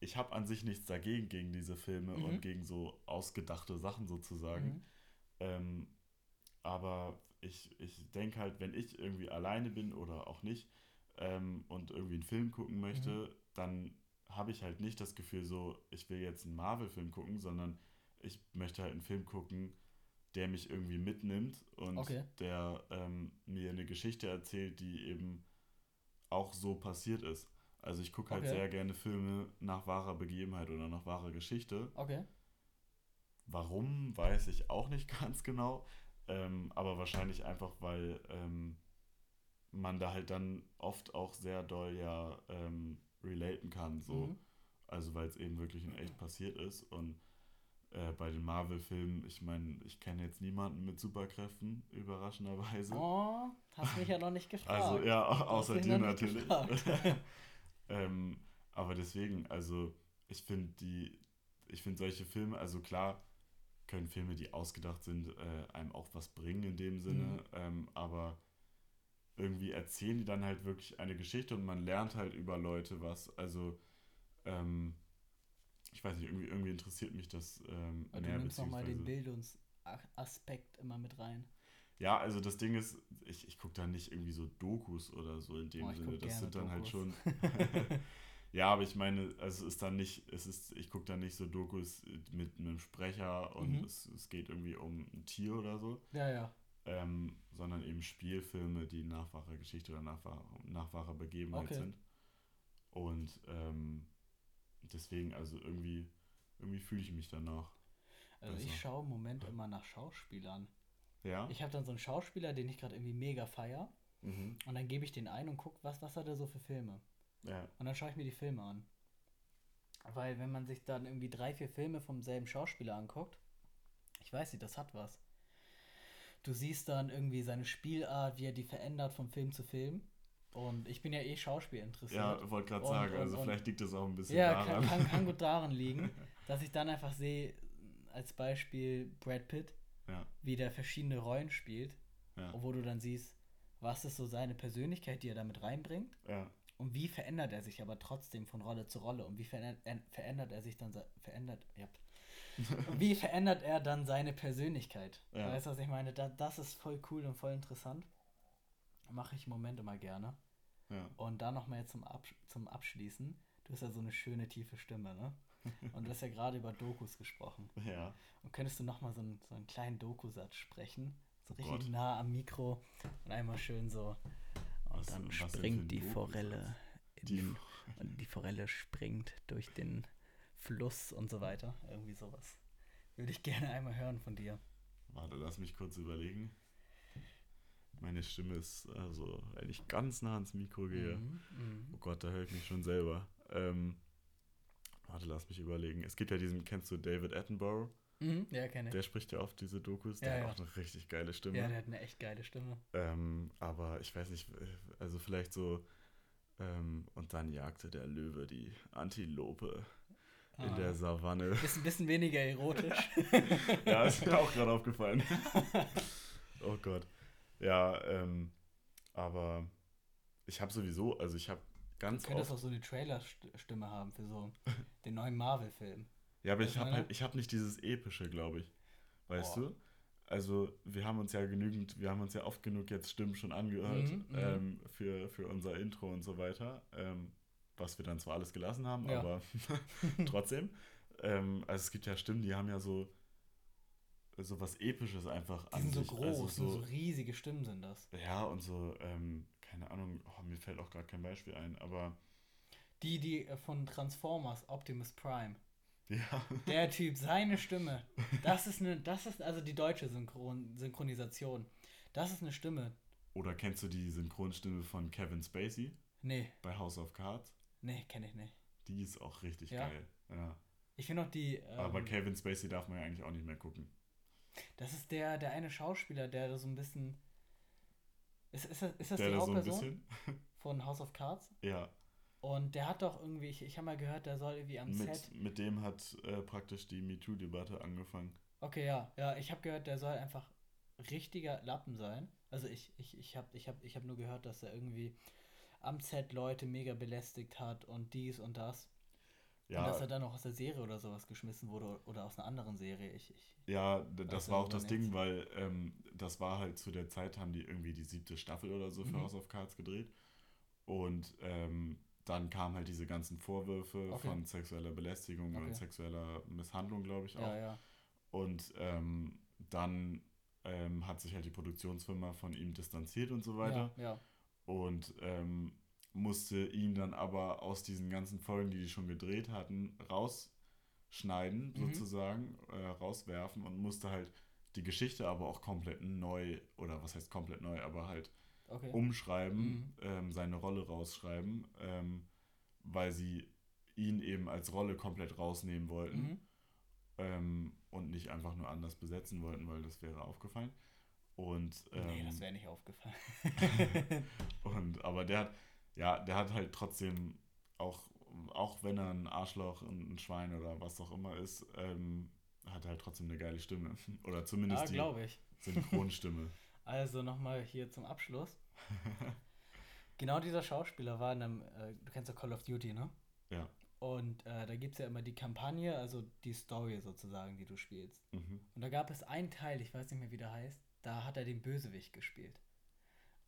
ich habe an sich nichts dagegen gegen diese Filme Mhm. und gegen so ausgedachte Sachen sozusagen. Mhm. Ähm, aber ich, ich denke halt, wenn ich irgendwie alleine bin oder auch nicht ähm, und irgendwie einen Film gucken möchte, Mhm. dann habe ich halt nicht das Gefühl so, ich will jetzt einen Marvel-Film gucken, sondern ich möchte halt einen Film gucken, der mich irgendwie mitnimmt und Okay. der ähm, mir eine Geschichte erzählt, die eben auch so passiert ist. Also ich gucke halt Okay. sehr gerne Filme nach wahrer Begebenheit oder nach wahrer Geschichte. Okay. Warum, weiß ich auch nicht ganz genau. Ähm, aber wahrscheinlich einfach, weil ähm, man da halt dann oft auch sehr doll ja ähm, relaten kann. So. Mhm. Also weil es eben wirklich in echt passiert ist. Und äh, bei den Marvel-Filmen, ich meine, ich kenne jetzt niemanden mit Superkräften, überraschenderweise. Oh, hast mich ja noch nicht gefragt. Also ja, außer dir natürlich. ähm, aber deswegen, also ich finde die, ich finde solche Filme, also klar können Filme, die ausgedacht sind, äh, einem auch was bringen in dem Sinne, Mhm. ähm, aber irgendwie erzählen die dann halt wirklich eine Geschichte und man lernt halt über Leute was. Also ähm, ich weiß nicht, irgendwie, irgendwie interessiert mich das ähm, Aber du mehr nimmst nochmal den Bildungsaspekt immer mit rein. Ja, also das Ding ist, ich, ich gucke da nicht irgendwie so Dokus oder so in dem Oh, Sinne. Das sind dann halt Dokus. schon. ja, aber ich meine, also es ist dann nicht, es ist, ich gucke da nicht so Dokus mit einem Sprecher und Mhm. es, es geht irgendwie um ein Tier oder so, Ja, ja. Ähm, sondern eben Spielfilme, die nach wahrer Geschichte oder nach, wahr- nach wahrer Begebenheit Okay. sind. Und ähm, deswegen, also irgendwie, irgendwie fühle ich mich danach. Also Also. ich schaue im Moment immer nach Schauspielern. Ja? Ich habe dann so einen Schauspieler, den ich gerade irgendwie mega feier. Mhm. Und dann gebe ich den ein und gucke, was, was hat er so für Filme. Ja. Und dann schaue ich mir die Filme an. Weil wenn man sich dann irgendwie drei, vier Filme vom selben Schauspieler anguckt, ich weiß nicht, das hat was. Du siehst dann irgendwie seine Spielart, wie er die verändert von Film zu Film. Und ich bin ja eh Schauspiel interessiert. Ja, wollte gerade sagen, und- also und- vielleicht liegt es auch ein bisschen Ja, kann, daran. kann, kann gut daran liegen, dass ich dann einfach sehe, als Beispiel Brad Pitt, Ja. wie der verschiedene Rollen spielt, Ja. wo du dann siehst, was ist so seine Persönlichkeit, die er damit reinbringt Ja, und wie verändert er sich aber trotzdem von Rolle zu Rolle und wie verändert, er- verändert er sich dann, verändert, ja. Und wie verändert er dann seine Persönlichkeit? Ja. Weißt du, was ich meine? Da, das ist voll cool und voll interessant. Mache ich im Moment immer gerne. ja. Und da nochmal jetzt zum, Absch zum Abschließen. Du hast ja so eine schöne tiefe Stimme, ne? Und du hast ja gerade über Dokus gesprochen. Ja. Und könntest du nochmal so, einen- so einen kleinen Dokusatz sprechen? So oh richtig Gott. nah am Mikro und einmal schön so. Und was, dann was springt die Forelle. Die, den, und die Forelle springt durch den Fluss und so weiter. Irgendwie sowas. Würde ich gerne einmal hören von dir. Warte, lass mich kurz überlegen. Meine Stimme ist, also, wenn ich ganz nah ans Mikro gehe, mhm, mhm. oh Gott, da höre ich mich schon selber. Ähm, warte, lass mich überlegen. Es gibt ja diesen, kennst du David Attenborough? Mhm, ja, kenne ich. Der spricht ja oft diese Dokus, der ja, hat ja. auch eine richtig geile Stimme. Ja, der hat eine echt geile Stimme. Ähm, aber ich weiß nicht, also vielleicht so, ähm, und dann jagte der Löwe die Antilope ah. in der Savanne. Ist ein bisschen weniger erotisch. ja, ist mir auch gerade aufgefallen. oh Gott. Ja, ähm, aber ich habe sowieso, also ich habe ganz Du könntest auch so eine Trailer-Stimme haben für so den neuen Marvel-Film. Ja, aber ich habe halt, ich habe nicht dieses epische, glaube ich. Weißt Boah. du? Also wir haben uns ja genügend, wir haben uns ja oft genug jetzt Stimmen schon angehört mhm, mhm. ähm, für, für unser Intro und so weiter. Ähm, was wir dann zwar alles gelassen haben, ja. aber trotzdem. Ähm, also es gibt ja Stimmen, die haben ja so so was Episches einfach die an sind sich. so groß, also so, so, riesige Stimmen sind das. Ja, und so, ähm, keine Ahnung, oh, mir fällt auch gerade kein Beispiel ein, aber. Die, die äh, von Transformers, Optimus Prime. Ja. Der Typ, seine Stimme. Das ist eine, das ist also die deutsche Synchron Synchronisation. Das ist eine Stimme. Oder kennst du die Synchronstimme von Kevin Spacey? Nee. Bei House of Cards? Nee, kenne ich nicht. Die ist auch richtig ja. geil. Ja. Ich finde auch die. Ähm, Aber Kevin Spacey darf man ja eigentlich auch nicht mehr gucken. Das ist der, der eine Schauspieler, der da so ein bisschen. Ist, ist das, ist das der die Hauptperson? So von House of Cards? Ja. Und der hat doch irgendwie, ich, ich habe mal gehört, der soll irgendwie am mit, Set. Mit dem hat äh, praktisch die MeToo-Debatte angefangen. Okay, ja. Ja, ich habe gehört, der soll einfach richtiger Lappen sein. Also ich, ich, ich habe ich hab, ich hab nur gehört, dass er irgendwie am Set Leute mega belästigt hat und dies und das. Ja. Und dass er dann auch aus der Serie oder sowas geschmissen wurde oder aus einer anderen Serie. Ich, ich ja, das war auch das Ding, weil ähm, das war halt zu der Zeit, haben die irgendwie die siebte Staffel oder so für mhm. House of Cards gedreht. Und ähm, dann kamen halt diese ganzen Vorwürfe okay. von sexueller Belästigung okay. und sexueller Misshandlung, glaube ich auch. Ja, ja. Und ähm, dann ähm, hat sich halt die Produktionsfirma von ihm distanziert und so weiter. Ja, ja. Und ähm, musste ihn dann aber aus diesen ganzen Folgen, die die schon gedreht hatten, rausschneiden, mhm. sozusagen, äh, rauswerfen und musste halt die Geschichte aber auch komplett neu, oder was heißt komplett neu, aber halt okay. umschreiben, mhm. ähm, seine Rolle rausschreiben, ähm, weil sie ihn eben als Rolle komplett rausnehmen wollten mhm. ähm, und nicht einfach nur anders besetzen wollten, weil das wäre aufgefallen. Und, nee, das ähm, wäre nicht aufgefallen. und, aber der hat, ja, der hat halt trotzdem auch, auch wenn er ein Arschloch, ein Schwein oder was auch immer ist, ähm, hat er halt trotzdem eine geile Stimme. Oder zumindest ja, die Synchronstimme. also nochmal hier zum Abschluss. genau dieser Schauspieler war in einem, äh, du kennst ja Call of Duty, ne? Ja. Und äh, da gibt es ja immer die Kampagne, also die Story sozusagen, die du spielst. Mhm. Und da gab es einen Teil, ich weiß nicht mehr, wie der heißt, da hat er den Bösewicht gespielt.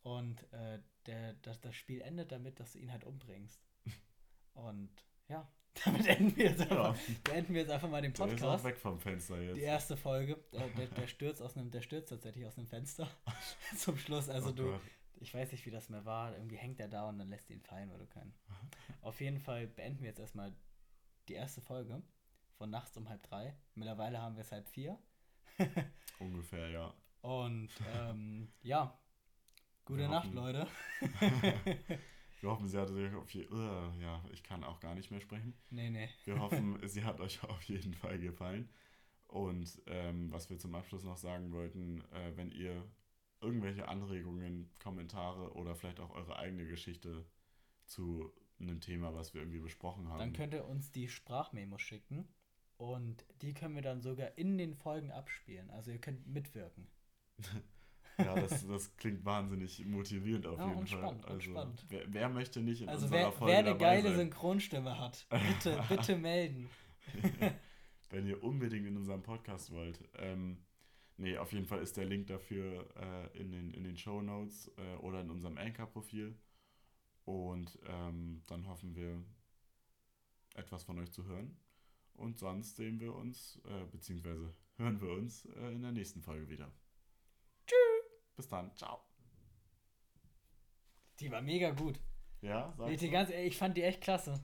Und äh, der, das, das Spiel endet damit, dass du ihn halt umbringst. Und ja, damit enden wir jetzt einfach, ja. beenden wir jetzt einfach mal den Podcast. Der ist auch weg vom Fenster jetzt. Die erste Folge, der, der, der stürzt aus einem, der stürzt tatsächlich aus einem Fenster zum Schluss. Also oh du, Gott. ich weiß nicht, wie das mehr war. Irgendwie hängt er da und dann lässt ihn fallen, weil du keinen. Auf jeden Fall beenden wir jetzt erstmal die erste Folge von nachts um halb drei. Mittlerweile haben wir es halb vier. Ungefähr, ja. Und ähm, ja, Gute wir Nacht, hoffen, Leute. wir hoffen, sie hat euch auf jeden uh, ja, ich kann auch gar nicht mehr sprechen. Nee, nee. Wir hoffen, sie hat euch auf jeden Fall gefallen. Und ähm, was wir zum Abschluss noch sagen wollten, äh, wenn ihr irgendwelche Anregungen, Kommentare oder vielleicht auch eure eigene Geschichte zu einem Thema, was wir irgendwie besprochen haben. Dann könnt ihr uns die Sprachmemos schicken und die können wir dann sogar in den Folgen abspielen. Also ihr könnt mitwirken. Ja, das, das klingt wahnsinnig motivierend auf ja, jeden Fall. Also. Wer, wer, möchte nicht in also unserer wer, Folge wer eine geile sein? Synchronstimme hat, bitte, bitte melden. Wenn ihr unbedingt in unserem Podcast wollt. Ähm, nee, auf jeden Fall ist der Link dafür äh, in den, in den Show Notes äh, oder in unserem Anchor-Profil. Und ähm, dann hoffen wir, etwas von euch zu hören. Und sonst sehen wir uns, äh, beziehungsweise hören wir uns äh, in der nächsten Folge wieder. Bis dann. Ciao. Die war mega gut. Ja, sag ich. Ganz, ich fand die echt klasse.